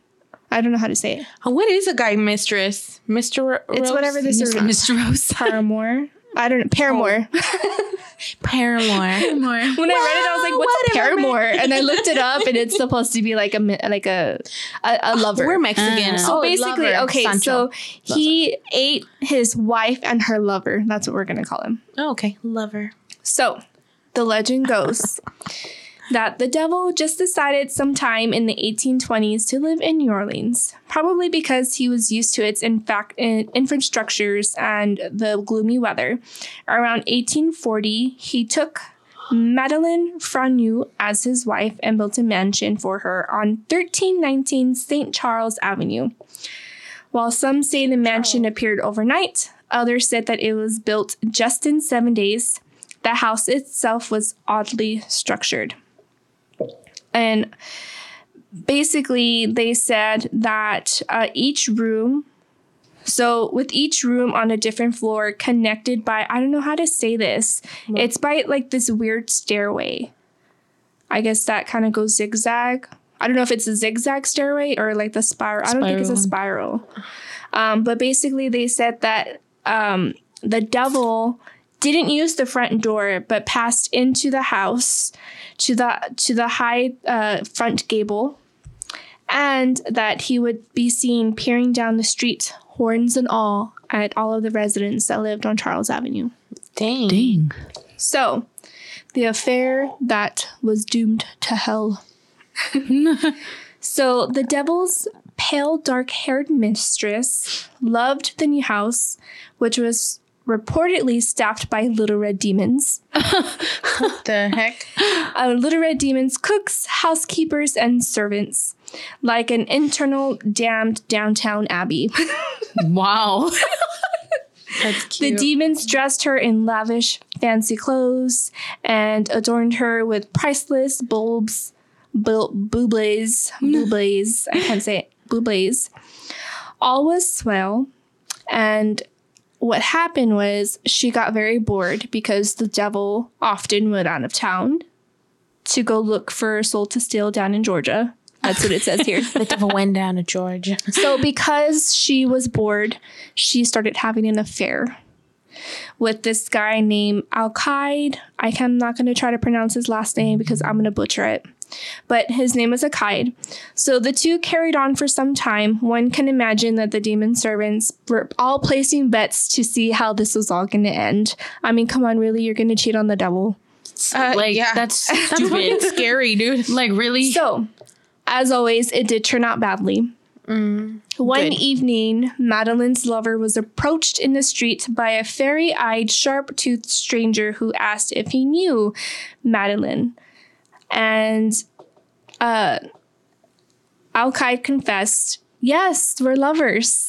I don't know how to say it. Uh, what is a guy mistress? Mr. It's whatever this is. Mr. Rose. Paramour. I don't know. Paramore. Oh. Paramore. More. when I read it, I was like, "What's a paramour?" And I looked it up, and it's supposed to be like a like a a, a lover. We're Mexican. Uh, so Oh, basically, lover. okay, Sancho. so he ate his wife and her lover. That's what we're gonna call him. Oh, okay, lover. So, the legend goes that the devil just decided sometime in the 1820s to live in New Orleans, probably because he was used to its in infrastructures and the gloomy weather. Around 1840, he took Madeline Franu as his wife and built a mansion for her on 1319 St. Charles Avenue. While some say the mansion oh. appeared overnight, others said that it was built just in seven days. The house itself was oddly structured. And basically, they said that uh, each room, so with each room on a different floor, connected by, I don't know how to say this, it's by like this weird stairway. I guess that kind of goes zigzag. I don't know if it's a zigzag stairway or like the spiral. I don't think it's a spiral. Um, but basically, they said that um, the devil didn't use the front door, but passed into the house to the to the high uh, front gable, and that he would be seen peering down the street, horns and all, at all of the residents that lived on Charles Avenue. Dang. Dang. So, the affair that was doomed to hell. so, the devil's pale, dark haired mistress loved the new house, which was reportedly staffed by little red demons. what The heck? Uh, little red demons, cooks, housekeepers, and servants, like an internal damned Downton Abbey. Wow. That's The demons dressed her in lavish, fancy clothes and adorned her with priceless bulbs, bu- boubles, boubles. I can't say it. Boubles. All was swell, and what happened was she got very bored because the devil often went out of town to go look for a soul to steal down in Georgia. That's what it says here. the devil went down to Georgia. So, because she was bored, she started having an affair with this guy named Al Qaid. I am not going to try to pronounce his last name because I'm going to butcher it. But his name was Akaid. So the two carried on for some time. One can imagine that the demon servants were all placing bets to see how this was all going to end. I mean, come on, really? You're going to cheat on the devil? Uh, like yeah. that's That's fucking stupid. scary, dude. like really? So, as always, it did turn out badly. One Good. evening, Madeline's lover was approached in the street by a fairy eyed, sharp toothed stranger who asked if he knew Madeline. And uh, Al Qaid confessed, Yes, we're lovers.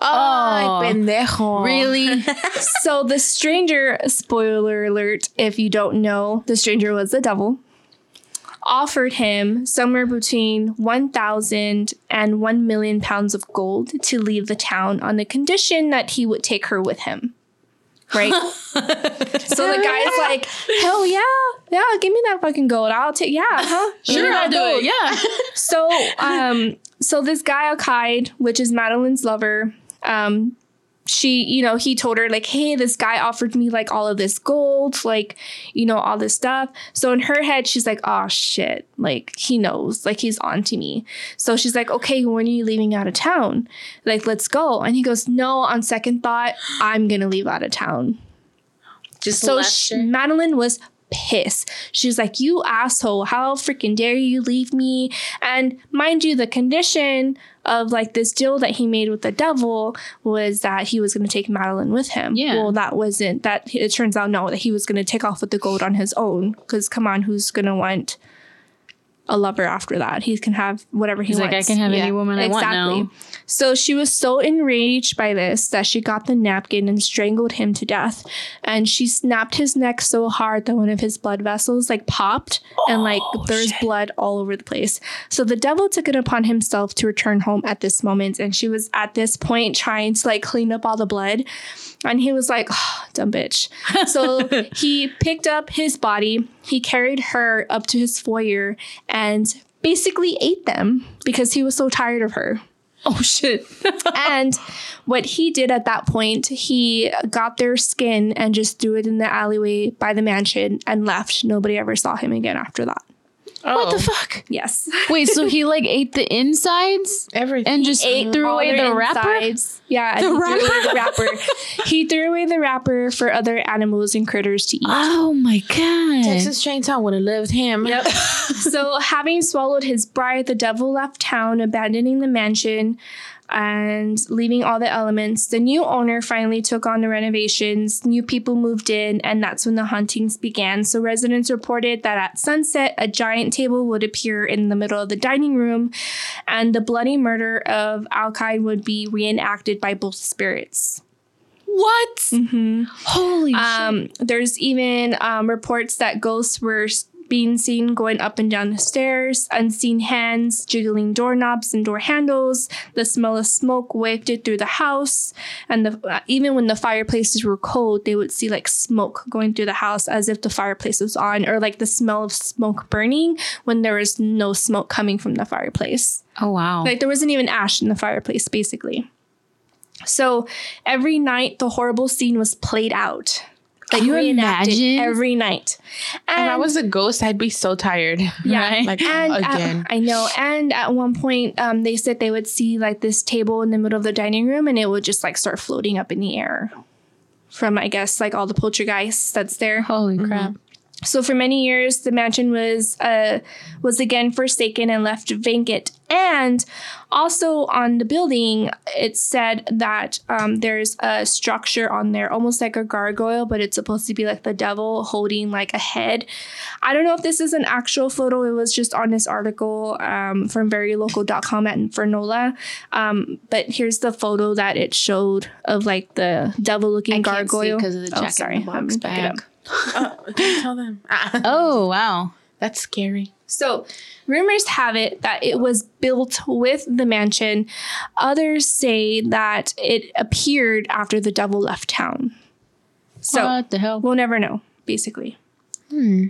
Ay, Oh. pendejo. really? so the stranger, spoiler alert, if you don't know, the stranger was the devil, offered him somewhere between 1,000 and 1 million pounds of gold to leave the town on the condition that he would take her with him. Right? so the guy's like, hell yeah, yeah, give me that fucking gold. I'll take, yeah, huh? Sure, I'll do gold." it. Yeah. So, um, so this guy Akaid, which is Madeline's lover, um, she, you know, he told her like, "Hey, this guy offered me like all of this gold, like, you know, all this stuff." So in her head, she's like, "Oh shit!" Like he knows, like he's on to me. So she's like, "Okay, when are you leaving out of town? Like, let's go." And he goes, "No." On second thought, I'm gonna leave out of town. Just So left sh- her. Madeline was pissed. She was like, You asshole, how freaking dare you leave me? And mind you, the condition of like this deal that he made with the devil was that he was going to take Madeline with him. Yeah. Well, that wasn't that. It turns out no, that he was going to take off with the gold on his own. Because come on, who's going to want a lover after that? He can have whatever he He's like, wants. I can have any woman I want now. So she was so enraged by this that she got the napkin and strangled him to death. And she snapped his neck so hard that one of his blood vessels like popped and oh, like Oh, there's blood all over the place. So the devil took it upon himself to return home at this moment. And she was at this point trying to like clean up all the blood. And he was like, oh, dumb bitch. So he picked up his body, he carried her up to his foyer and basically ate them because he was so tired of her. Oh shit. and what he did at that point, he got their skin and just threw it in the alleyway by the mansion and left. Nobody ever saw him again after that. What the oh. fuck? Yes. Wait, so he like ate the insides Everything. and just ate threw away their the wrapper? insides. Yeah, and The he threw away the wrapper. he threw away the wrapper for other animals and critters to eat. Oh my god. Texas Chainsaw would have loved him. Yep. so, having swallowed his bride, the devil left town, abandoning the mansion and leaving all the elements. The new owner finally took on the renovations. New people moved in, and that's when the hauntings began. So, residents reported that at sunset, a giant table would appear in the middle of the dining room, and the bloody murder of Alkine would be reenacted by both spirits. What? Mm-hmm. Holy Um, there's even um, reports that ghosts were being seen going up and down the stairs, unseen hands jiggling doorknobs and door handles. The smell of smoke wafted through the house, and the, uh, even when the fireplaces were cold, they would see like smoke going through the house as if the fireplace was on, or like the smell of smoke burning when there was no smoke coming from the fireplace. Oh wow. Like there wasn't even ash in the fireplace, basically. So every night, the horrible scene was played out. Like you reenacted imagine? every night. If I was a ghost, I'd be so tired. yeah, Right? Like and at- again. I know. And at one point, um, they said they would see like this table in the middle of the dining room, and it would just like start floating up in the air from, I guess, like all the poltergeists that's there. Holy crap. So for many years, the mansion was uh, was again forsaken and left vacant. And also on the building, it said that um, there's a structure on there, almost like a gargoyle, but it's supposed to be like the devil holding like a head. I don't know if this is an actual photo. It was just on this article um, from verylocal.com at Infernola. Um, but here's the photo that it showed of like the devil-looking gargoyle. because of the Oh, sorry. the I'm box gonna pick it bag. up. Oh, tell them. Oh wow. That's scary. So, rumors have it that it was built with the mansion. Others say that it appeared after the devil left town. So, what the hell? we'll never know, basically. Hmm.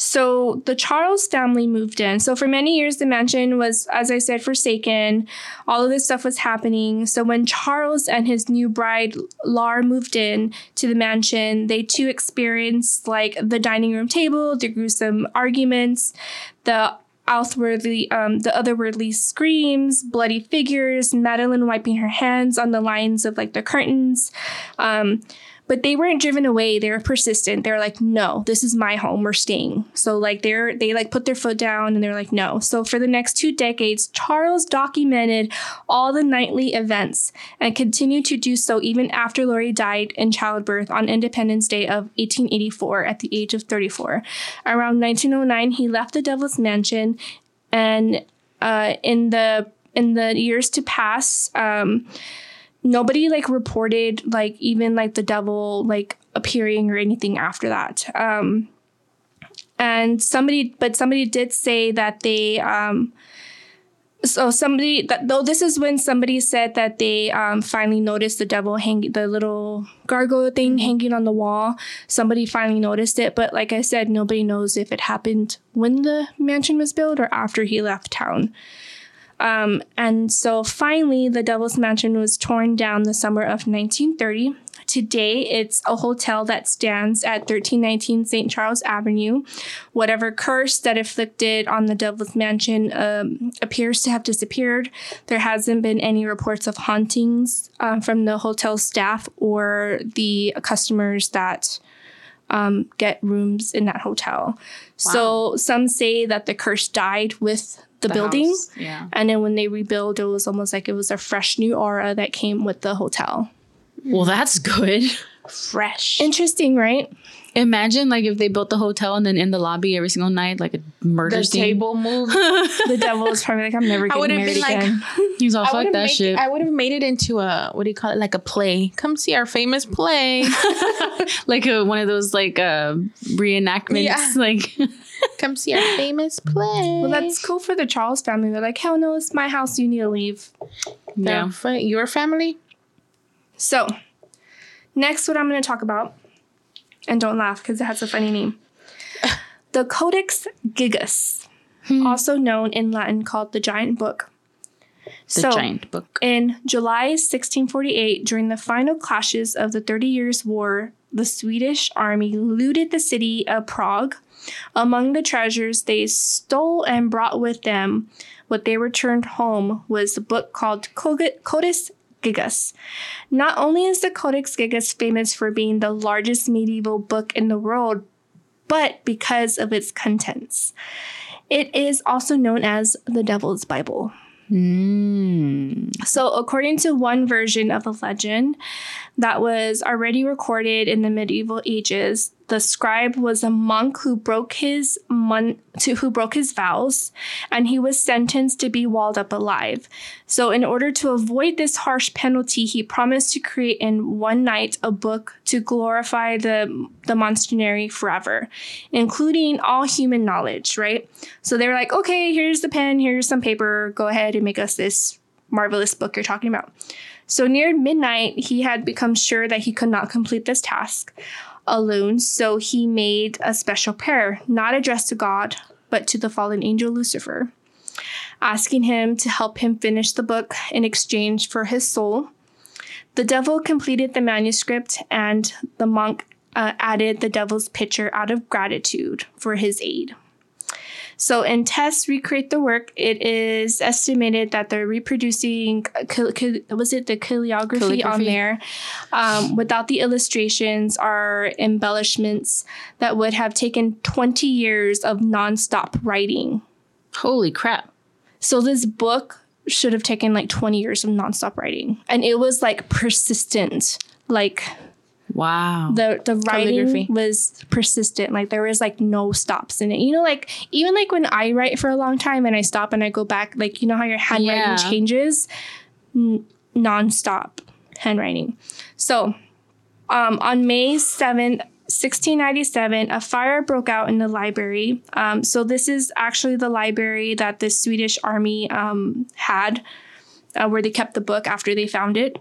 So, the Charles family moved in. So, for many years, the mansion was, as I said, forsaken. All of this stuff was happening. So, when Charles and his new bride, Lar, moved in to the mansion, they too experienced like the dining room table, the gruesome arguments, the outwardly um, the otherworldly screams, bloody figures, Madeline wiping her hands on the lines of like the curtains. Um, but they weren't driven away. They were persistent. They were like, no, this is my home. We're staying. So like they're they like put their foot down and they're like, no. So for the next two decades, Charles documented all the nightly events and continued to do so even after Lori died in childbirth on Independence Day of 1884 at the age of 34. Around 1909, he left the Devil's Mansion, and uh, in the in the years to pass, um, nobody like reported like even like the devil like appearing or anything after that. Um, and somebody, but somebody did say that they um, so somebody that though this is when somebody said that they um, finally noticed the devil hanging the little gargoyle thing hanging on the wall. Somebody finally noticed it but like i said nobody knows if it happened when the mansion was built or after he left town um, and so finally the devil's mansion was torn down the summer of 1930 Today, it's a hotel that stands at 1319 St. Charles Avenue. Whatever curse that afflicted on the Devil's Mansion um, appears to have disappeared. There hasn't been any reports of hauntings um, from the hotel staff or the customers that um, get rooms in that hotel. So some say that the curse died with the, building. house, Yeah. And then when they rebuild, it was almost like it was a fresh new aura that came with the hotel. Well, that's good. Fresh. Interesting, right? Imagine like if they built the hotel and then in the lobby every single night, like a murder the scene. table moved. The devil is probably like, I'm never getting would've married been like- again. He's all I fuck that make- shit. I would have made it into a what do you call it? Like a play. Come see our famous play. like a, one of those like uh, reenactments. Yeah. Like Come see our famous play. well, that's cool for the Charles family. They're like, hell no, it's my house. You need to leave. yeah. For your family. So, next, what I'm going to talk about, and don't laugh because it has a funny name the Codex Gigas, hmm. also known in Latin called the Giant Book. The So- giant book. In July 1648, during the final clashes of the Thirty Years' War, the Swedish army looted the city of Prague. Among the treasures they stole and brought with them, what they returned home was a book called Codex Gigas. Not only is the Codex Gigas famous for being the largest medieval book in the world, but because of its contents. It is also known as the Devil's Bible. Mm. So, according to one version of the legend that was already recorded in the medieval ages, the scribe was a monk who broke his mon- to who broke his vows, and he was sentenced to be walled up alive. So, in order to avoid this harsh penalty, he promised to create in one night a book to glorify the the monastery forever, including all human knowledge. Right. So they were like, okay, here's the pen, here's some paper. Go ahead and make us this marvelous book you're talking about. So near midnight, he had become sure that he could not complete this task alone. So he made a special prayer, not addressed to God, but to the fallen angel Lucifer, asking him to help him finish the book in exchange for his soul. The devil completed the manuscript, and the monk uh, added the devil's picture out of gratitude for his aid. So, in tests recreate the work, it is estimated that they're reproducing, cal- cal- was it the calligraphy, on there, um, without the illustrations or embellishments that would have taken 20 years of nonstop writing. Holy crap. So, this book should have taken like 20 years of nonstop writing. And it was like persistent. Like, Wow. the the writing Calligraphy. was persistent like there was like no stops in it you know like even like when i write for a long time and i stop and i go back like you know how your handwriting Yeah. changes N- non-stop handwriting so um, on may 7th 1697 a fire broke out in the library um, so this is actually the library that the swedish army um, had uh, where they kept the book after they found it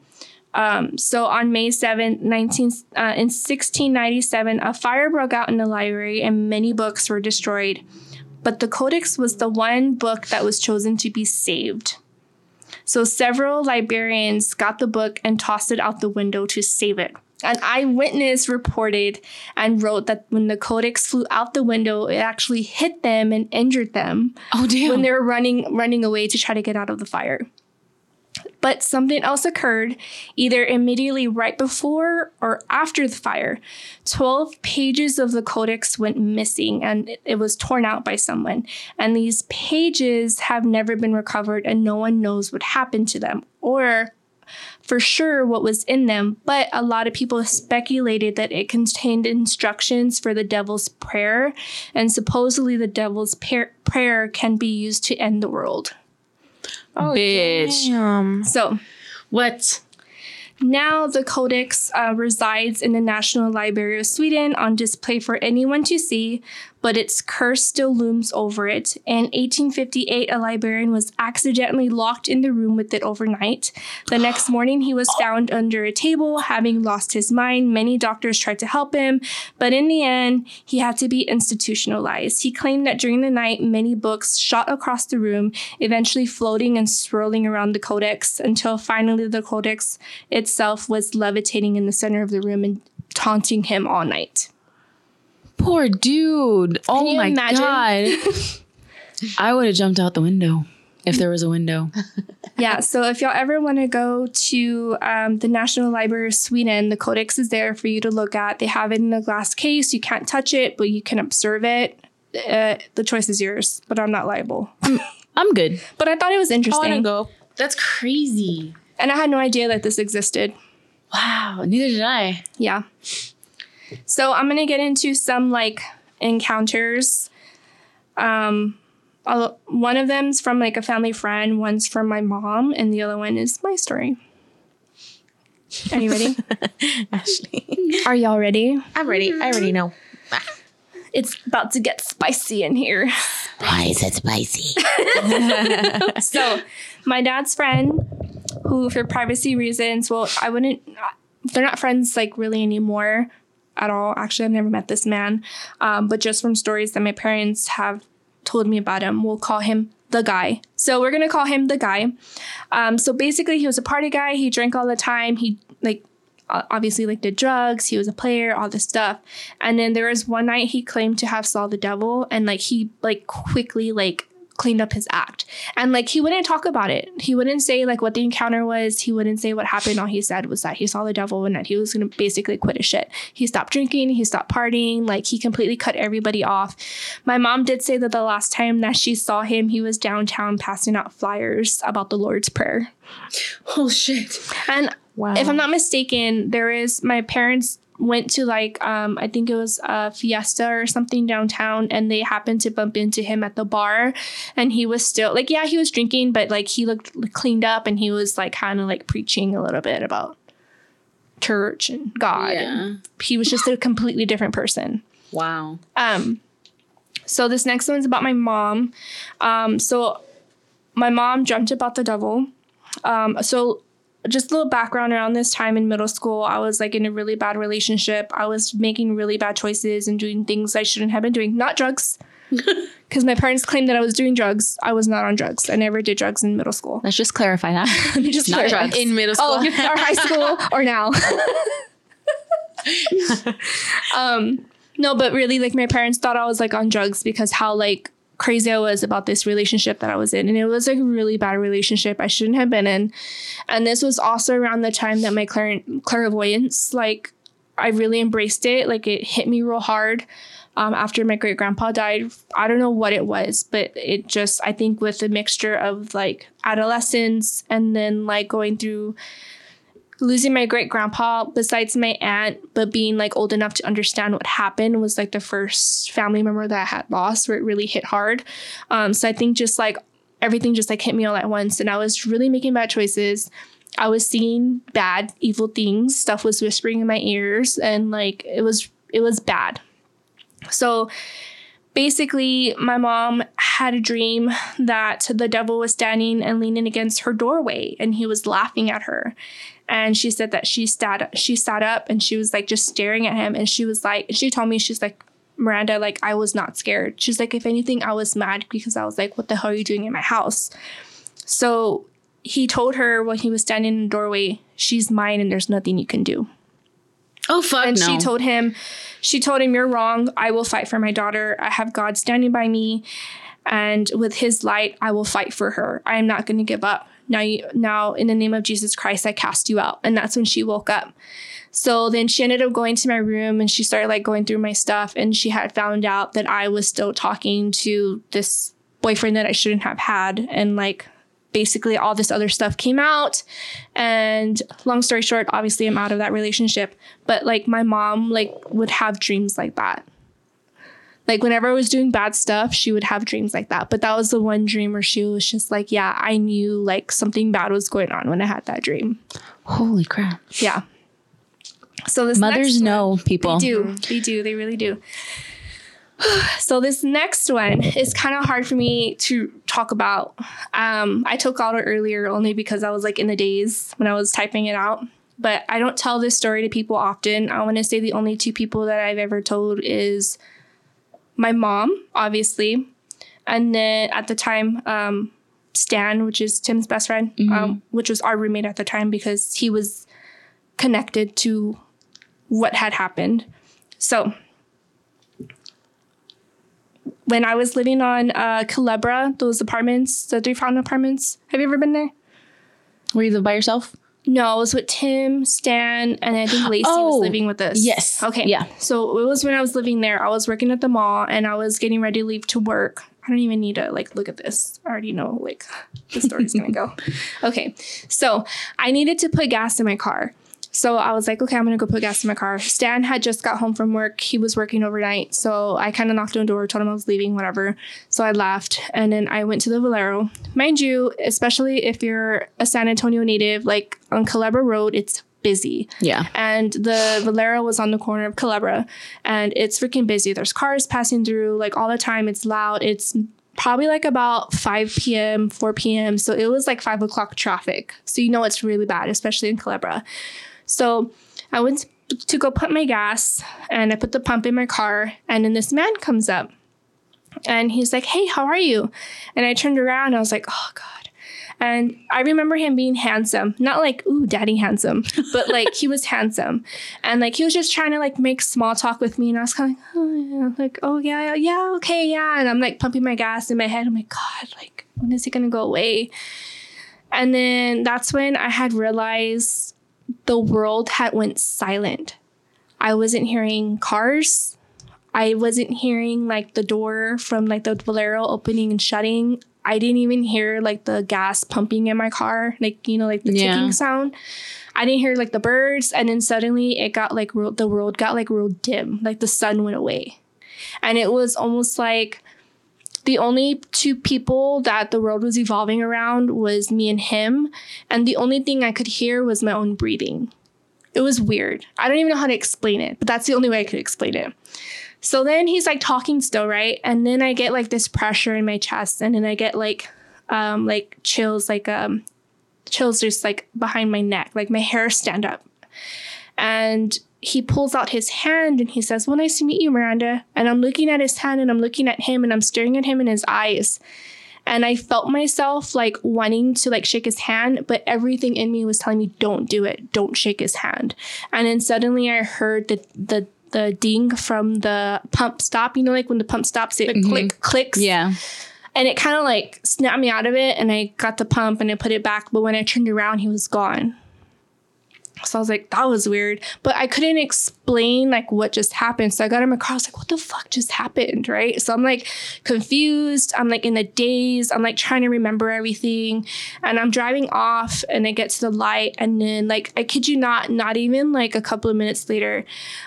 um, so on May 7th, 19, uh, in 1697, a fire broke out in the library and many books were destroyed. But the Codex was the one book that was chosen to be saved. So several librarians got the book and tossed it out the window to save it. An eyewitness reported and wrote that when the Codex flew out the window, it actually hit them and injured them oh, damn. when they were running running away to try to get out of the fire. But something else occurred either immediately right before or after the fire. 12 pages of the codex went missing and it, was torn out by someone. And these pages have never been recovered and no one knows what happened to them or for sure what was in them, but a lot of people speculated that it contained instructions for the devil's prayer, and supposedly the devil's par- prayer can be used to end the world. Oh, Bitch. damn. So what? now the codex uh, resides in the National Library of Sweden on display for anyone to see, but its curse still looms over it. In 1858, a librarian was accidentally locked in the room with it overnight. The next morning, he was found under a table, having lost his mind. Many doctors tried to help him, but in the end, he had to be institutionalized. He claimed that during the night, many books shot across the room, eventually floating and swirling around the codex until finally the codex itself was levitating in the center of the room and taunting him all night. Poor dude. oh my imagine? god. I would have jumped out the window if there was a window. yeah, so if y'all ever want to go to um, the National Library of Sweden, the codex is there for you to look at. They have it in a glass case. You can't touch it, but you can observe it. Uh, the choice is yours, but I'm not liable. I'm good. But I thought it was I want interesting. to go. That's crazy. And I had no idea that this existed. Wow. Neither did I. Yeah. So I'm gonna get into some like encounters. Um, I'll, one of them's from like a family friend, one's from my mom, and the other one is my story. Are you ready? Ashley. Are y'all ready? I'm ready. I already know. It's about to get spicy in here. Why is it spicy? So, my dad's friend, who for privacy reasons, well, I wouldn't, they're not friends like really anymore at all. Actually, I've never met this man, um, but just from stories that my parents have told me about him, we'll call him the guy. So we're gonna call him the guy. Um, so basically, he was a party guy. He drank all the time. He like obviously like did drugs. He was a player, all this stuff. And then there was one night he claimed to have saw the devil, and like he like quickly like cleaned up his act. And like he wouldn't talk about it. He wouldn't say like what the encounter was. He wouldn't say what happened. All he said was that he saw the devil and that he was gonna basically quit his shit. He stopped drinking, he stopped partying, like he completely cut everybody off. My mom did say that the last time that she saw him, he was downtown passing out flyers about the Lord's Prayer. Oh shit. And Wow. if I'm not mistaken, there is my parents went to like um I think it was a fiesta or something downtown and they happened to bump into him at the bar and he was still like yeah, he was drinking but like he looked cleaned up and he was like kind of like preaching a little bit about church and God. Yeah. And he was just a completely different person. Wow. Um, so this next one's about my mom. Um, so my mom dreamt about the devil. Um, so just a little background around this time in middle school, I was like in a really bad relationship. I was making really bad choices and doing things I shouldn't have been doing. Not drugs, because my parents claimed that I was doing drugs. I was not on drugs. I never did drugs in middle school. Let's just clarify that. Just Not clarify. drugs. in middle school. Oh, or high school or now. um, no, but really, like my parents thought I was like on drugs because how like crazy I was about this relationship that I was in, and it was a really bad relationship I shouldn't have been in. And this was also around the time that my clair- clairvoyance, like, I really embraced it. Like it hit me real hard. Um, after my great grandpa died, I don't know what it was, but it just, I think, with a mixture of like adolescence and then like going through losing my great grandpa besides my aunt but being like old enough to understand what happened was like the first family member that i had lost where it really hit hard. Um, so i think just like everything just like hit me all at once and i was really making bad choices. I was seeing bad evil things. Stuff was whispering in my ears and like it was it was bad. So basically my mom had a dream that the devil was standing and leaning against her doorway and he was laughing at her and she said that she sat she sat up and she was like just staring at him. And she was like she told me she's like Miranda like I was not scared. She's like if anything I was mad because I was like what the hell are you doing in my house? So he told her when he was standing in the doorway she's mine and there's nothing you can do. Oh fuck and no. she told him she told him you're wrong. I will fight for my daughter. I have god standing by me. And with his light i will fight for her. I am not going to give up now you, now in the name of jesus christ i cast you out. And that's when she woke up. So then she ended up going to my room and she started like going through my stuff. And she had found out that i was still talking to this boyfriend that i shouldn't have had. And like basically all this other stuff came out. And long story short obviously i'm out of that relationship. But like my mom like would have dreams like that like whenever i was doing bad stuff she would have dreams like that but that was the one dream where she was just like yeah i knew like something bad was going on when i had that dream Holy crap. yeah so this Mothers next one- know people. they do. They do. They really do. So this next one is kind of hard for me to talk about. Um, I took out earlier only because I was like in the days when I was typing it out. But I don't tell this story to people often. I want to say the only two people that I've ever told is my mom, obviously, and then at the time, um, Stan, which is Tim's best friend, um, which was our roommate at the time because he was connected to what had happened. So when I was living on uh, Culebra, those apartments, the three fountain apartments, have you ever been there? Were you live by yourself? No, it was with Tim, Stan, and I think Lacey Oh, was living with us. yes. Okay. Yeah. So it was when I was living there. I was working at the mall and I was getting ready to leave to work. I don't even need to like look at this. I already know like the story's gonna go. Okay. So I needed to put gas in my car. So I was like, okay, I'm gonna go put gas in my car. Stan had just got home from work. He was working overnight. So I kind of knocked on the door, told him I was leaving, whatever. So I left and then I went to the Valero. Mind you, especially if you're a San Antonio native, like on Culebra Road, it's busy. Yeah. And the Valero was on the corner of Culebra and it's freaking busy. There's cars passing through like all the time. It's loud. It's probably like about 5 p.m., 4 p.m. So it was like five o'clock traffic. So you know it's really bad, especially in Culebra. So I went to go put my gas and I put the pump in my car and then this man comes up And he's like, Hey, how are you? And I turned around and I was like, Oh God. And I remember him being handsome, not like, ooh, daddy handsome, but like he was handsome. And like he was just trying to like make small talk with me. And I was kind of like, oh, yeah, like, oh, yeah, yeah, okay, yeah. And I'm like pumping my gas in my head. I'm like, God, like, when is he going to go away? And then that's when I had realized the world had went silent. I wasn't hearing cars. I wasn't hearing like the door from like the Valero opening and shutting. I didn't even hear like the gas pumping in my car, like you know, like the Yeah. ticking sound. I didn't hear like the birds, and then suddenly it got like real, the world got like real dim, like the sun went away, and it was almost like the only two people that the world was evolving around was me and him, and the only thing I could hear was my own breathing. It was weird. I don't even know how to explain it, but that's the only way I could explain it. So then he's like talking still, right? And then I get like this pressure in my chest, and then I get like um like chills, like um chills just like behind my neck, like my hair stand up. And he pulls out his hand and he says, Well, nice to meet you, Miranda. And I'm looking at his hand and I'm looking at him and I'm staring at him in his eyes. And I felt myself like wanting to like shake his hand, but everything in me was telling me, Don't do it. Don't shake his hand. And then suddenly I heard the the the ding from the pump stop. You know, like when the pump stops, it mm-hmm. click clicks Yeah. and it kind of like snapped me out of it and i got the pump and i put it back but when i turned around he was gone so i was like that was weird. But i couldn't explain like what just happened. So i got i was like what the fuck just happened right? So i'm like confused. I'm like in a daze. I'm like trying to remember everything. And i'm driving off and i get to the light. And then like i kid you not not even like a couple of minutes later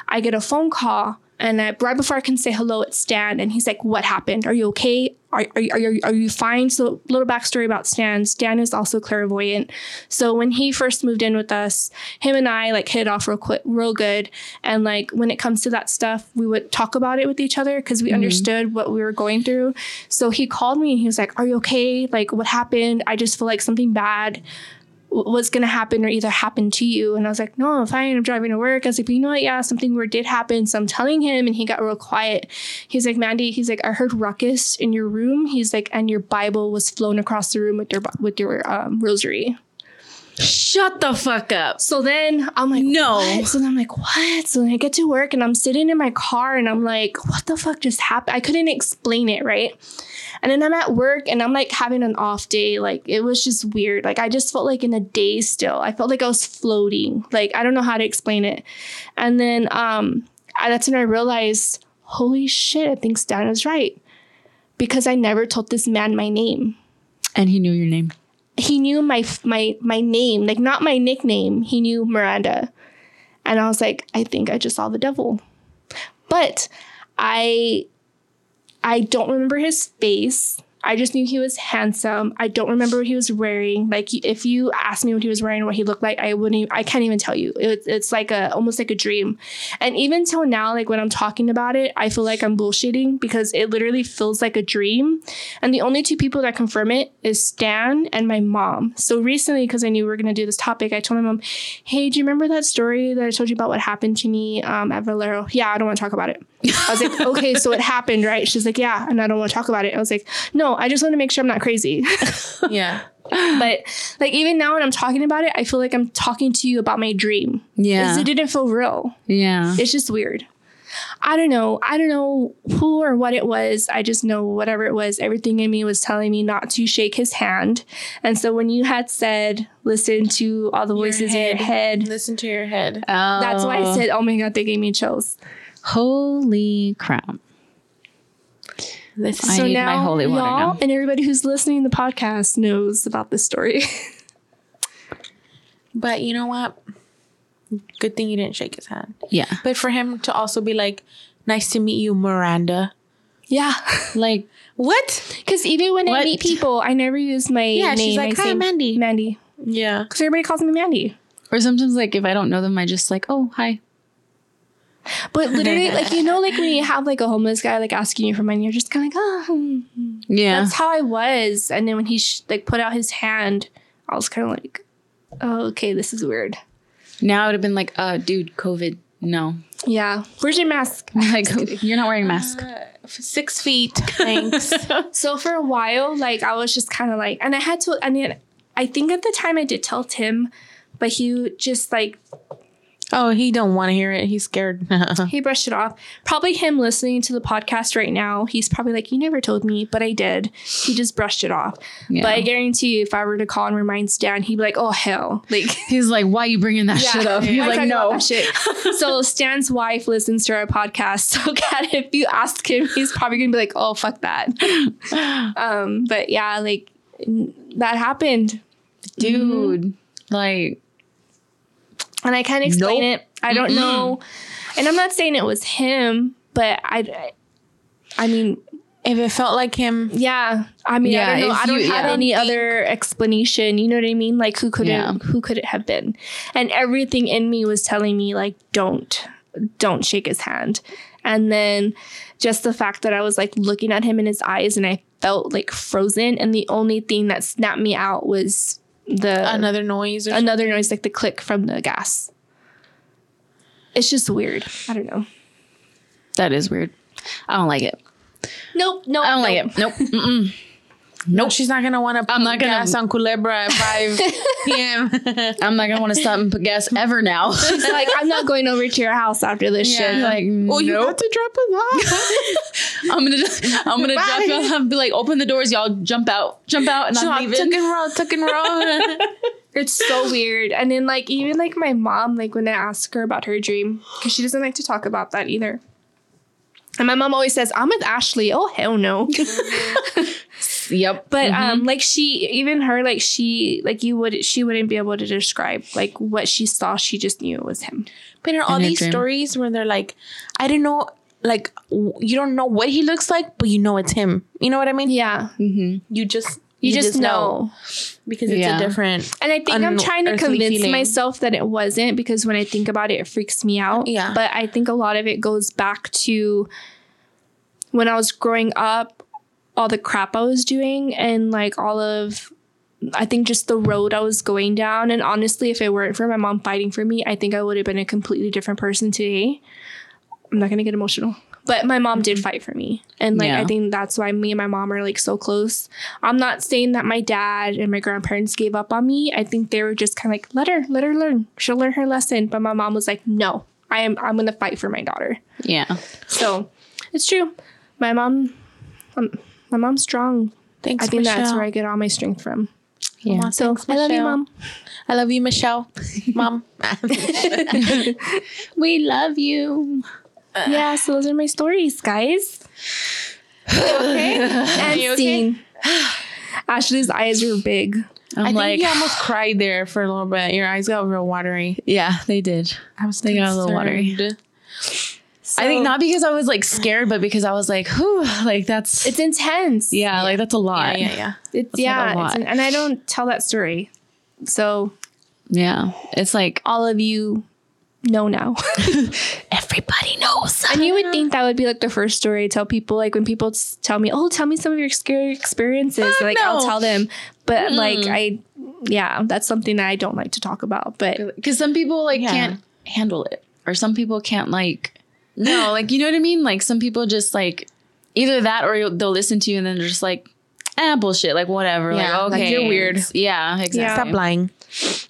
i get a phone call and I, right before I can say hello, it's Stan, and he's like, "What happened? Are you okay? Are are you, are you, are you fine?" So, little backstory about Stan. Stan is also clairvoyant. So when he first moved in with us, him and I like hit it off real quick, real good. And like when it comes to that stuff, we would talk about it with each other because we mm-hmm. understood what we were going through. So he called me and he was like, "Are you okay? Like what happened? I just feel like something bad." Was going to happen or either happen to you. And I was like, no, I'm fine. I'm driving to work. I was like, but you know what? Yeah, something weird did happen. So I'm telling him, and he got real quiet. He's like, Mandy, he's like, I heard ruckus in your room. He's like, and your Bible was flown across the room with your with your um, rosary. Shut the fuck up. So then I'm like, No. what? So then I'm like, what? So then I get to work and I'm sitting in my car and I'm like, what the fuck just happened? I couldn't explain it, right? And then I'm at work and I'm like having an off day. Like it was just weird. Like I just felt like in a daze still. I felt like I was floating. Like I don't know how to explain it. And then um I, that's when I realized, holy shit, I think Stan is right. Because I never told this man my name And he knew your name. he knew my my my name, like not my nickname. He knew Miranda, and I was like, I think I just saw the devil, but I I don't remember his face. I just knew he was handsome. I don't remember what he was wearing. Like if you asked me what he was wearing, what he looked like, I wouldn't. Even, I can't even tell you. It, it's like a almost like a dream. And even till now, like when I'm talking about it, I feel like I'm bullshitting because it literally feels like a dream. And the only two people that confirm it is Stan and my mom. So recently, because I knew we were gonna do this topic, I told my mom, "Hey, do you remember that story that I told you about what happened to me um, at Valero?" Yeah, I don't want to talk about it. I was like, "Okay, so it happened, right?" She's like, "Yeah," and I don't want to talk about it. I was like, "No, I just want to make sure I'm not crazy." Yeah. but like even now when I'm talking about it, I feel like I'm talking to you about my dream. Yeah. 'Cause It didn't feel real. Yeah. It's just weird. I don't know. I don't know who or what it was. I just know whatever it was, everything in me was telling me not to shake his hand. And so when you had said, listen to all the voices in your head, Listen to your head. that's why I Oh. said, oh my God, they gave me chills. Holy crap. I so need my now, holy water y'all now. and everybody who's listening to the podcast knows about this story. But you know what? Good thing you didn't shake his hand. Yeah. But for him to also be like, "Nice to meet you, Miranda." yeah. Like, What? Because even when I meet people, I never use my Yeah, name. she's like, I "Hi, Mandy." Mandy. Yeah. Because everybody calls me Mandy. or sometimes, like, if I don't know them, I just like, oh, hi. But literally, like you know, like when you have like a homeless guy like asking you for money, you're just kind of like, oh, Yeah. that's how I was. And then when he sh- like put out his hand, I was kind of like, oh, okay, this is weird. now it would have been like, uh, dude, COVID. No. Yeah, where's your mask? Like, you're not wearing a mask. Uh, six feet. Thanks. So for a while, like I was just kind of like, and I had to. I mean, I think at the time I did tell Tim, but he just like oh, he don't want to hear it. He's scared. he brushed it off. Probably him listening to the podcast right now. He's probably like, "You never told me," but I did. He just brushed it off. Yeah. But I guarantee you, if I were to call and remind Stan, he'd be like, "Oh hell!" Like. He's like, why are you bringing that shit up? He's like, no. shit? so Stan's wife listens to our podcast. So Kat, if you ask him, he's probably gonna be like, "Oh fuck that." um, but yeah, like that happened. Dude, like, and I can't explain Nope. it. I don't know, and I'm not saying it was him, but I, I mean, if it felt like him, yeah. I mean, Yeah, I don't know. I don't you- have yeah. any other explanation. You know what I mean? Like, who could Yeah. it? Who could it have been? And everything in me was telling me, like, don't, don't shake his hand. And then, just the fact that I was like looking at him in his eyes, and I felt like frozen. And the only thing that snapped me out was the another noise or another noise like the click from the gas. It's just weird. I don't know. that is weird. I don't like it. Nope. Nope. I don't like it. Nope. Mm-mm. Nope. She's not gonna want to. I'm not gonna- gas on Culebra at five p.m. I'm not gonna want to stop and put gas ever now. It's like I'm not going over to your house after this Yeah. shit. like, oh, you nope. have to drop us off. I'm gonna, just, I'm gonna drop you off and be like, open the doors, y'all jump out, jump out, and I'm leaving. Tuck leaving. and roll, tuck and roll. It's so weird. And then like even like my mom, like when I ask her about her dream, because she doesn't like to talk about that either. And my mom always says, I'm with Ashley. Oh hell no. Yep. But Mm-hmm. um like she even her, like she like you would she wouldn't be able to describe like what she saw. She just knew it was him. But in all In these dream. stories where they're like, I don't know, like w- you don't know what he looks like, but you know it's him. You know what I mean? Yeah. You just You, just, know. because it's Yeah. a different. And I think I'm trying to convince feeling. myself that it wasn't because when I think about it, it freaks me out. Yeah. But I think a lot of it goes back to when I was growing up, all the crap I was doing, and like all of, I think just the road I was going down. And honestly, if it weren't for my mom fighting for me, I think I would have been a completely different person today. I'm not going to get emotional. But my mom did fight for me. And like Yeah. I think that's why me and my mom are like so close. I'm not saying that my dad and my grandparents gave up on me. I think they were just kind of like, let her, let her learn. She'll learn her lesson. But my mom was like, no, I am I'm gonna fight for my daughter. Yeah. So it's true. My mom um, my mom's strong. Thanks, I think that's where I get all my strength from. Yeah. So Thanks, I love you, mom. I love you, Michelle. Mom. We love you. yeah, so those are my stories, guys. okay. And You okay? scene. Ashley's eyes are big. I'm I think like, you almost cried there for a little bit. Your eyes got real watery. yeah, they did. I was They got a little watery. concerned. I think not because I was like scared, but because I was like, whew, like that's It's intense. yeah, like that's a lot. yeah, yeah. It's like a yeah, lot. it's an, and I don't tell that story. So Yeah. It's like all of you know now. everybody knows. and you would think that would be like the first story I tell people. Like when people tell me, "Oh, tell me some of your scary experiences," like I'll tell them. But like I, yeah, that's something that I don't like to talk about. But Because some people like Yeah. can't handle it, or some people can't like. No, like you know what I mean. Like some people just like either that or they'll listen to you and then they're just like, ah, bullshit, like whatever. Yeah, like like, you're weird. Yeah, exactly. Stop lying.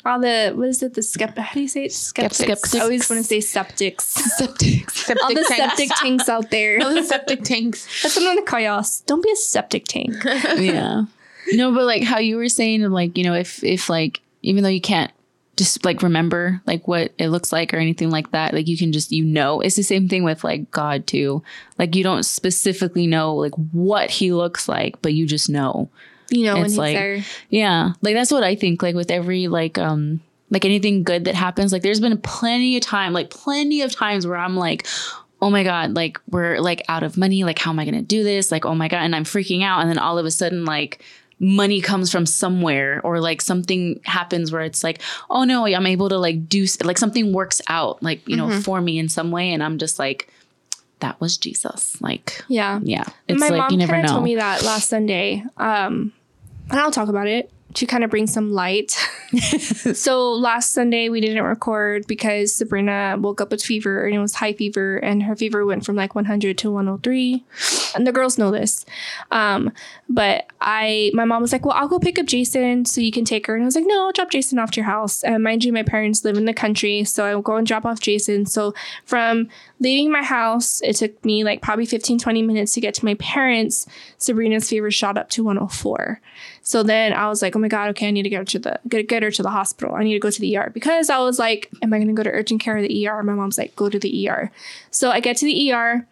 All the what is it? The skep? How do you say it? Skeptics. Skeptics. I always want to say septics. Septic. Septic all the tanks. septic tanks out there. All the septic tanks. That's what I'm gonna call y'all. Don't be a septic tank. yeah. No, but like how you were saying, like you know, if if like even though you can't just like remember like what it looks like or anything like that, like you can just you know, it's the same thing with like God too. Like you don't specifically know like what he looks like, but you just know. You know It's like- there. Yeah, like that's what I think. Like with every like um like anything good that happens, like there's been plenty of time, like plenty of times where I'm like, oh my god, like we're like out of money. Like how am I gonna do this? Like oh my god, and I'm freaking out, and then all of a sudden like money comes from somewhere or like something happens where it's like oh no i'm able to like do like something works out like you know for me in some way and i'm just like that was jesus like Yeah. yeah it's my like mom you never know told me that last Sunday. Um, and I'll talk about it. to kind of bring some light. so last Sunday we didn't record because Sabrina woke up with fever and it was high fever and her fever went from like 100 to 103. And the girls know this. Um, but I, my mom was like, well, I'll go pick up Jason so you can take her. And I was like, no, I'll drop Jason off to your house. And mind you, my parents live in the country. So I will go and drop off Jason. So from leaving my house, it took me like probably 15, 20 minutes to get to my parents. Sabrina's fever shot up to 104. So then I was like, oh my God, okay, I need to get her to the get, get her to the hospital. I need to go to the ER because I was like, am I gonna go to urgent care or the ER? My mom's like, go to the ER. So I get to the ER.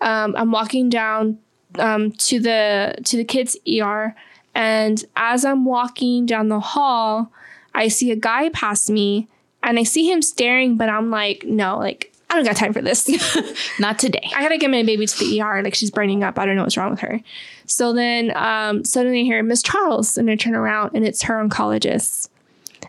Um, I'm walking down um, to the to the kids ER, and as I'm walking down the hall, I see a guy pass me, and I see him staring, but I'm like, no, like I don't got time for this. Not today. I gotta get my baby to the ER. Like she's burning up. I don't know what's wrong with her. So then um, suddenly I hear Miss Charles, and I turn around and it's her oncologist.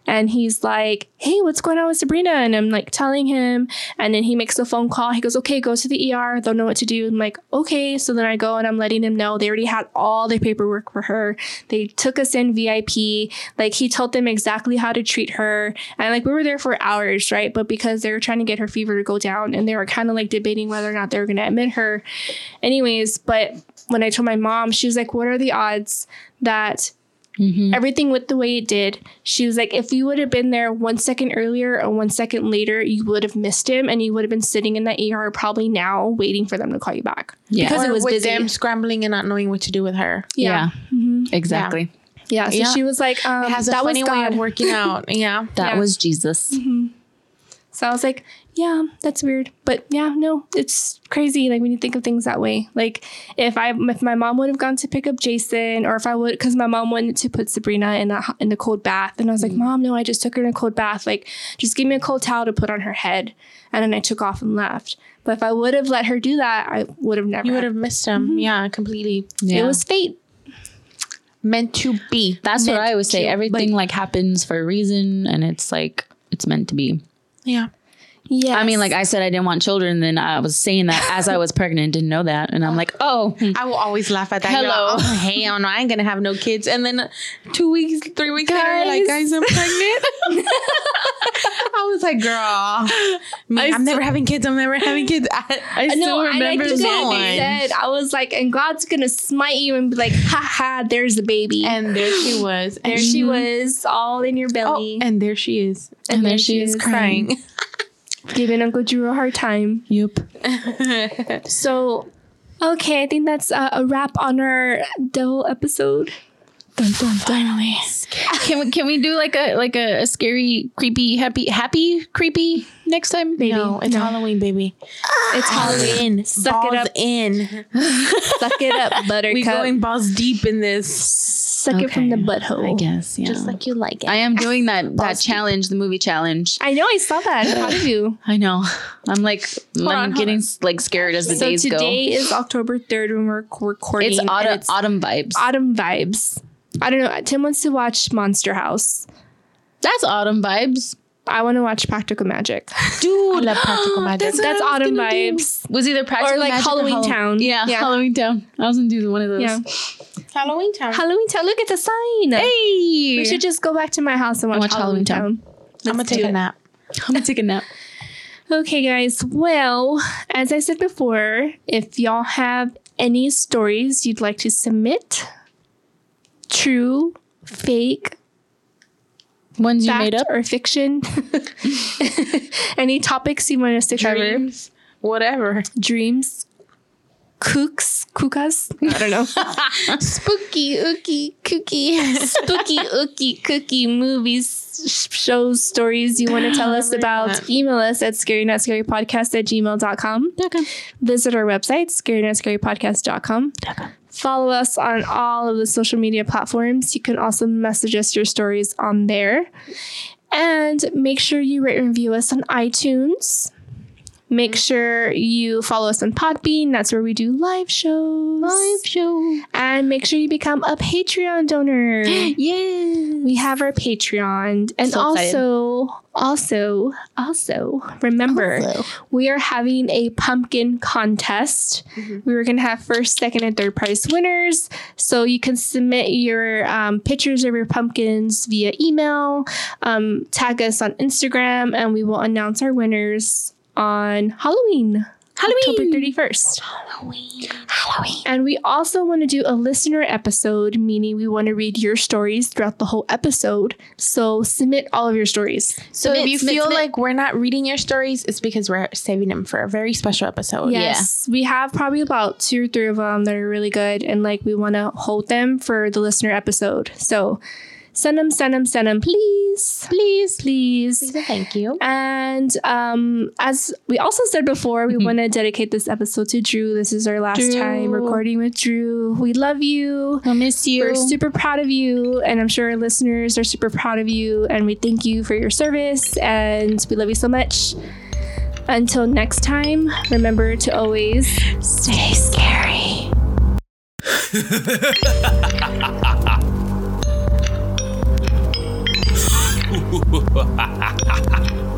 And he's like, Hey, what's going on with Sabrina? And I'm like telling him. And then he makes a phone call. He goes, Okay, go to the ER. They'll know what to do. I'm like, Okay. So then I go and I'm letting him know they already had all the paperwork for her. They took us in VIP. Like he told them exactly how to treat her. And like we were there for hours, right? But because they were trying to get her fever to go down and they were kind of like debating whether or not they were going to admit her. Anyways, but when I told my mom, she was like, What are the odds that everything went the way it did? She was like, If you would have been there one second earlier or one second later, you would have missed him and you would have been sitting in that ER probably now waiting for them to call you back. Yeah. Because it Or was with busy. them scrambling and not knowing what to do with her. Yeah. Yeah. Exactly. Yeah. So Yeah. she was like, um, It has a That was funny way God. of working out. Yeah. That Yeah. was Jesus. So I was like, yeah, that's weird. But yeah, no, it's crazy. Like when you think of things that way. Like if I if my mom would have gone to pick up Jason or if I would because my mom wanted to put Sabrina in a in the cold bath and I was like, mm. Mom, no, I just took her in a cold bath. Like just give me a cold towel to put on her head. And then I took off and left. But if I would have let her do that, I would have never You would have missed him. Mm-hmm. Yeah, completely. Yeah. it was fate. Meant to be. That's what I always say. to, Everything like happens for a reason and it's like it's meant to be. Yeah. Yeah. I mean, like I said, I didn't want children. Then I was saying that as I was pregnant, didn't know that, and I'm like, oh, I will always laugh at that. Hello. Hello. Oh, hell no, I ain't gonna have no kids. And then two weeks, three weeks later, like, Guys. guys, I'm pregnant. I was like, girl, I I'm never having kids. I'm never having kids. I, I still no, and I remember just that one. said, I was like, and God's gonna smite you and be like, ha ha, there's the baby. and there she was. there And she was, all in your Oh, belly. and there she is, And there she is crying. giving Uncle Drew a hard time. Yep. So, okay, I think that's uh, a wrap on our devil episode. Dun, dun, Finally. Can we can we do like a like a, a scary, creepy, happy, happy, creepy next time? Maybe. No, it's No. Halloween, baby. It's ah. Halloween. Suck balls it up. in. Suck it up, Buttercup. We going balls deep in this, Suck it from the butthole. I guess. Yeah. just like you like it. I am doing that that deep. challenge, the movie challenge. I know, I saw that. How did you? I know. I'm like I'm on, hold getting like scared as the So days go. So today is October 3rd when we're recording. It's autumn it's autumn vibes. autumn vibes. I don't know. Tim wants to watch Monster House. That's autumn vibes. I want to watch Practical Magic. Dude, I love practical magic. what That's I was autumn gonna do. vibes. Was either practical Or like Magic Halloween Hallow- Town. Yeah, Yeah. Halloween Town. I was gonna do one of those. Yeah. Halloween time. Halloween Town. Look at the sign. Hey, We should just go back to my house and watch, Watch Halloween, Halloween Town. I'm gonna take do a nap. I'm gonna take a nap. Okay, guys. Well, as I said before, if y'all have any stories you'd like to submit, true, fake, Ones you made up. or fiction, any topics you want us to cover, Dreams, whatever. dreams, kooks, kookas, I don't know, Spooky, ooky, kooky. spooky, ooky, cookie movies, shows, stories you want to tell us about, email us at scarynotScaryPodcast at gmail.com. Visit our website, scarynotScaryPodcast.com. Follow us on all of the social media platforms. You can also message us your stories on there. And make sure you rate and review us on iTunes. Make sure you follow us on Podbean. That's where we do live shows. Live show. And make sure you become a Patreon donor. Yeah. we have our Patreon. And So also, also, also, remember, we are having a pumpkin contest. We were going to have first, second, and third prize winners. So you can submit your um, pictures of your pumpkins via email, um, tag us on Instagram, and we will announce our winners on Halloween. Halloween. October 31st. Halloween. Halloween. And we also want to do a listener episode, meaning we want to read your stories throughout the whole episode. So submit all of your stories. So Submit, if you submit, feel submit. like we're not reading your stories, it's because we're saving them for a very special episode. Yes, we have probably about two or three of them that are really good, and like we want to hold them for the listener episode. So send them, send them, send them, please, please, please. Please thank you. And um, as we also said before, we want to dedicate this episode to Drew. This is our last Drew. time recording with Drew. We love you. I'll miss you. We're super proud of you, and I'm sure our listeners are super proud of you. And we thank you for your service, and we love you so much. Until next time, remember to always stay scary. 呜呼哈哈哈哈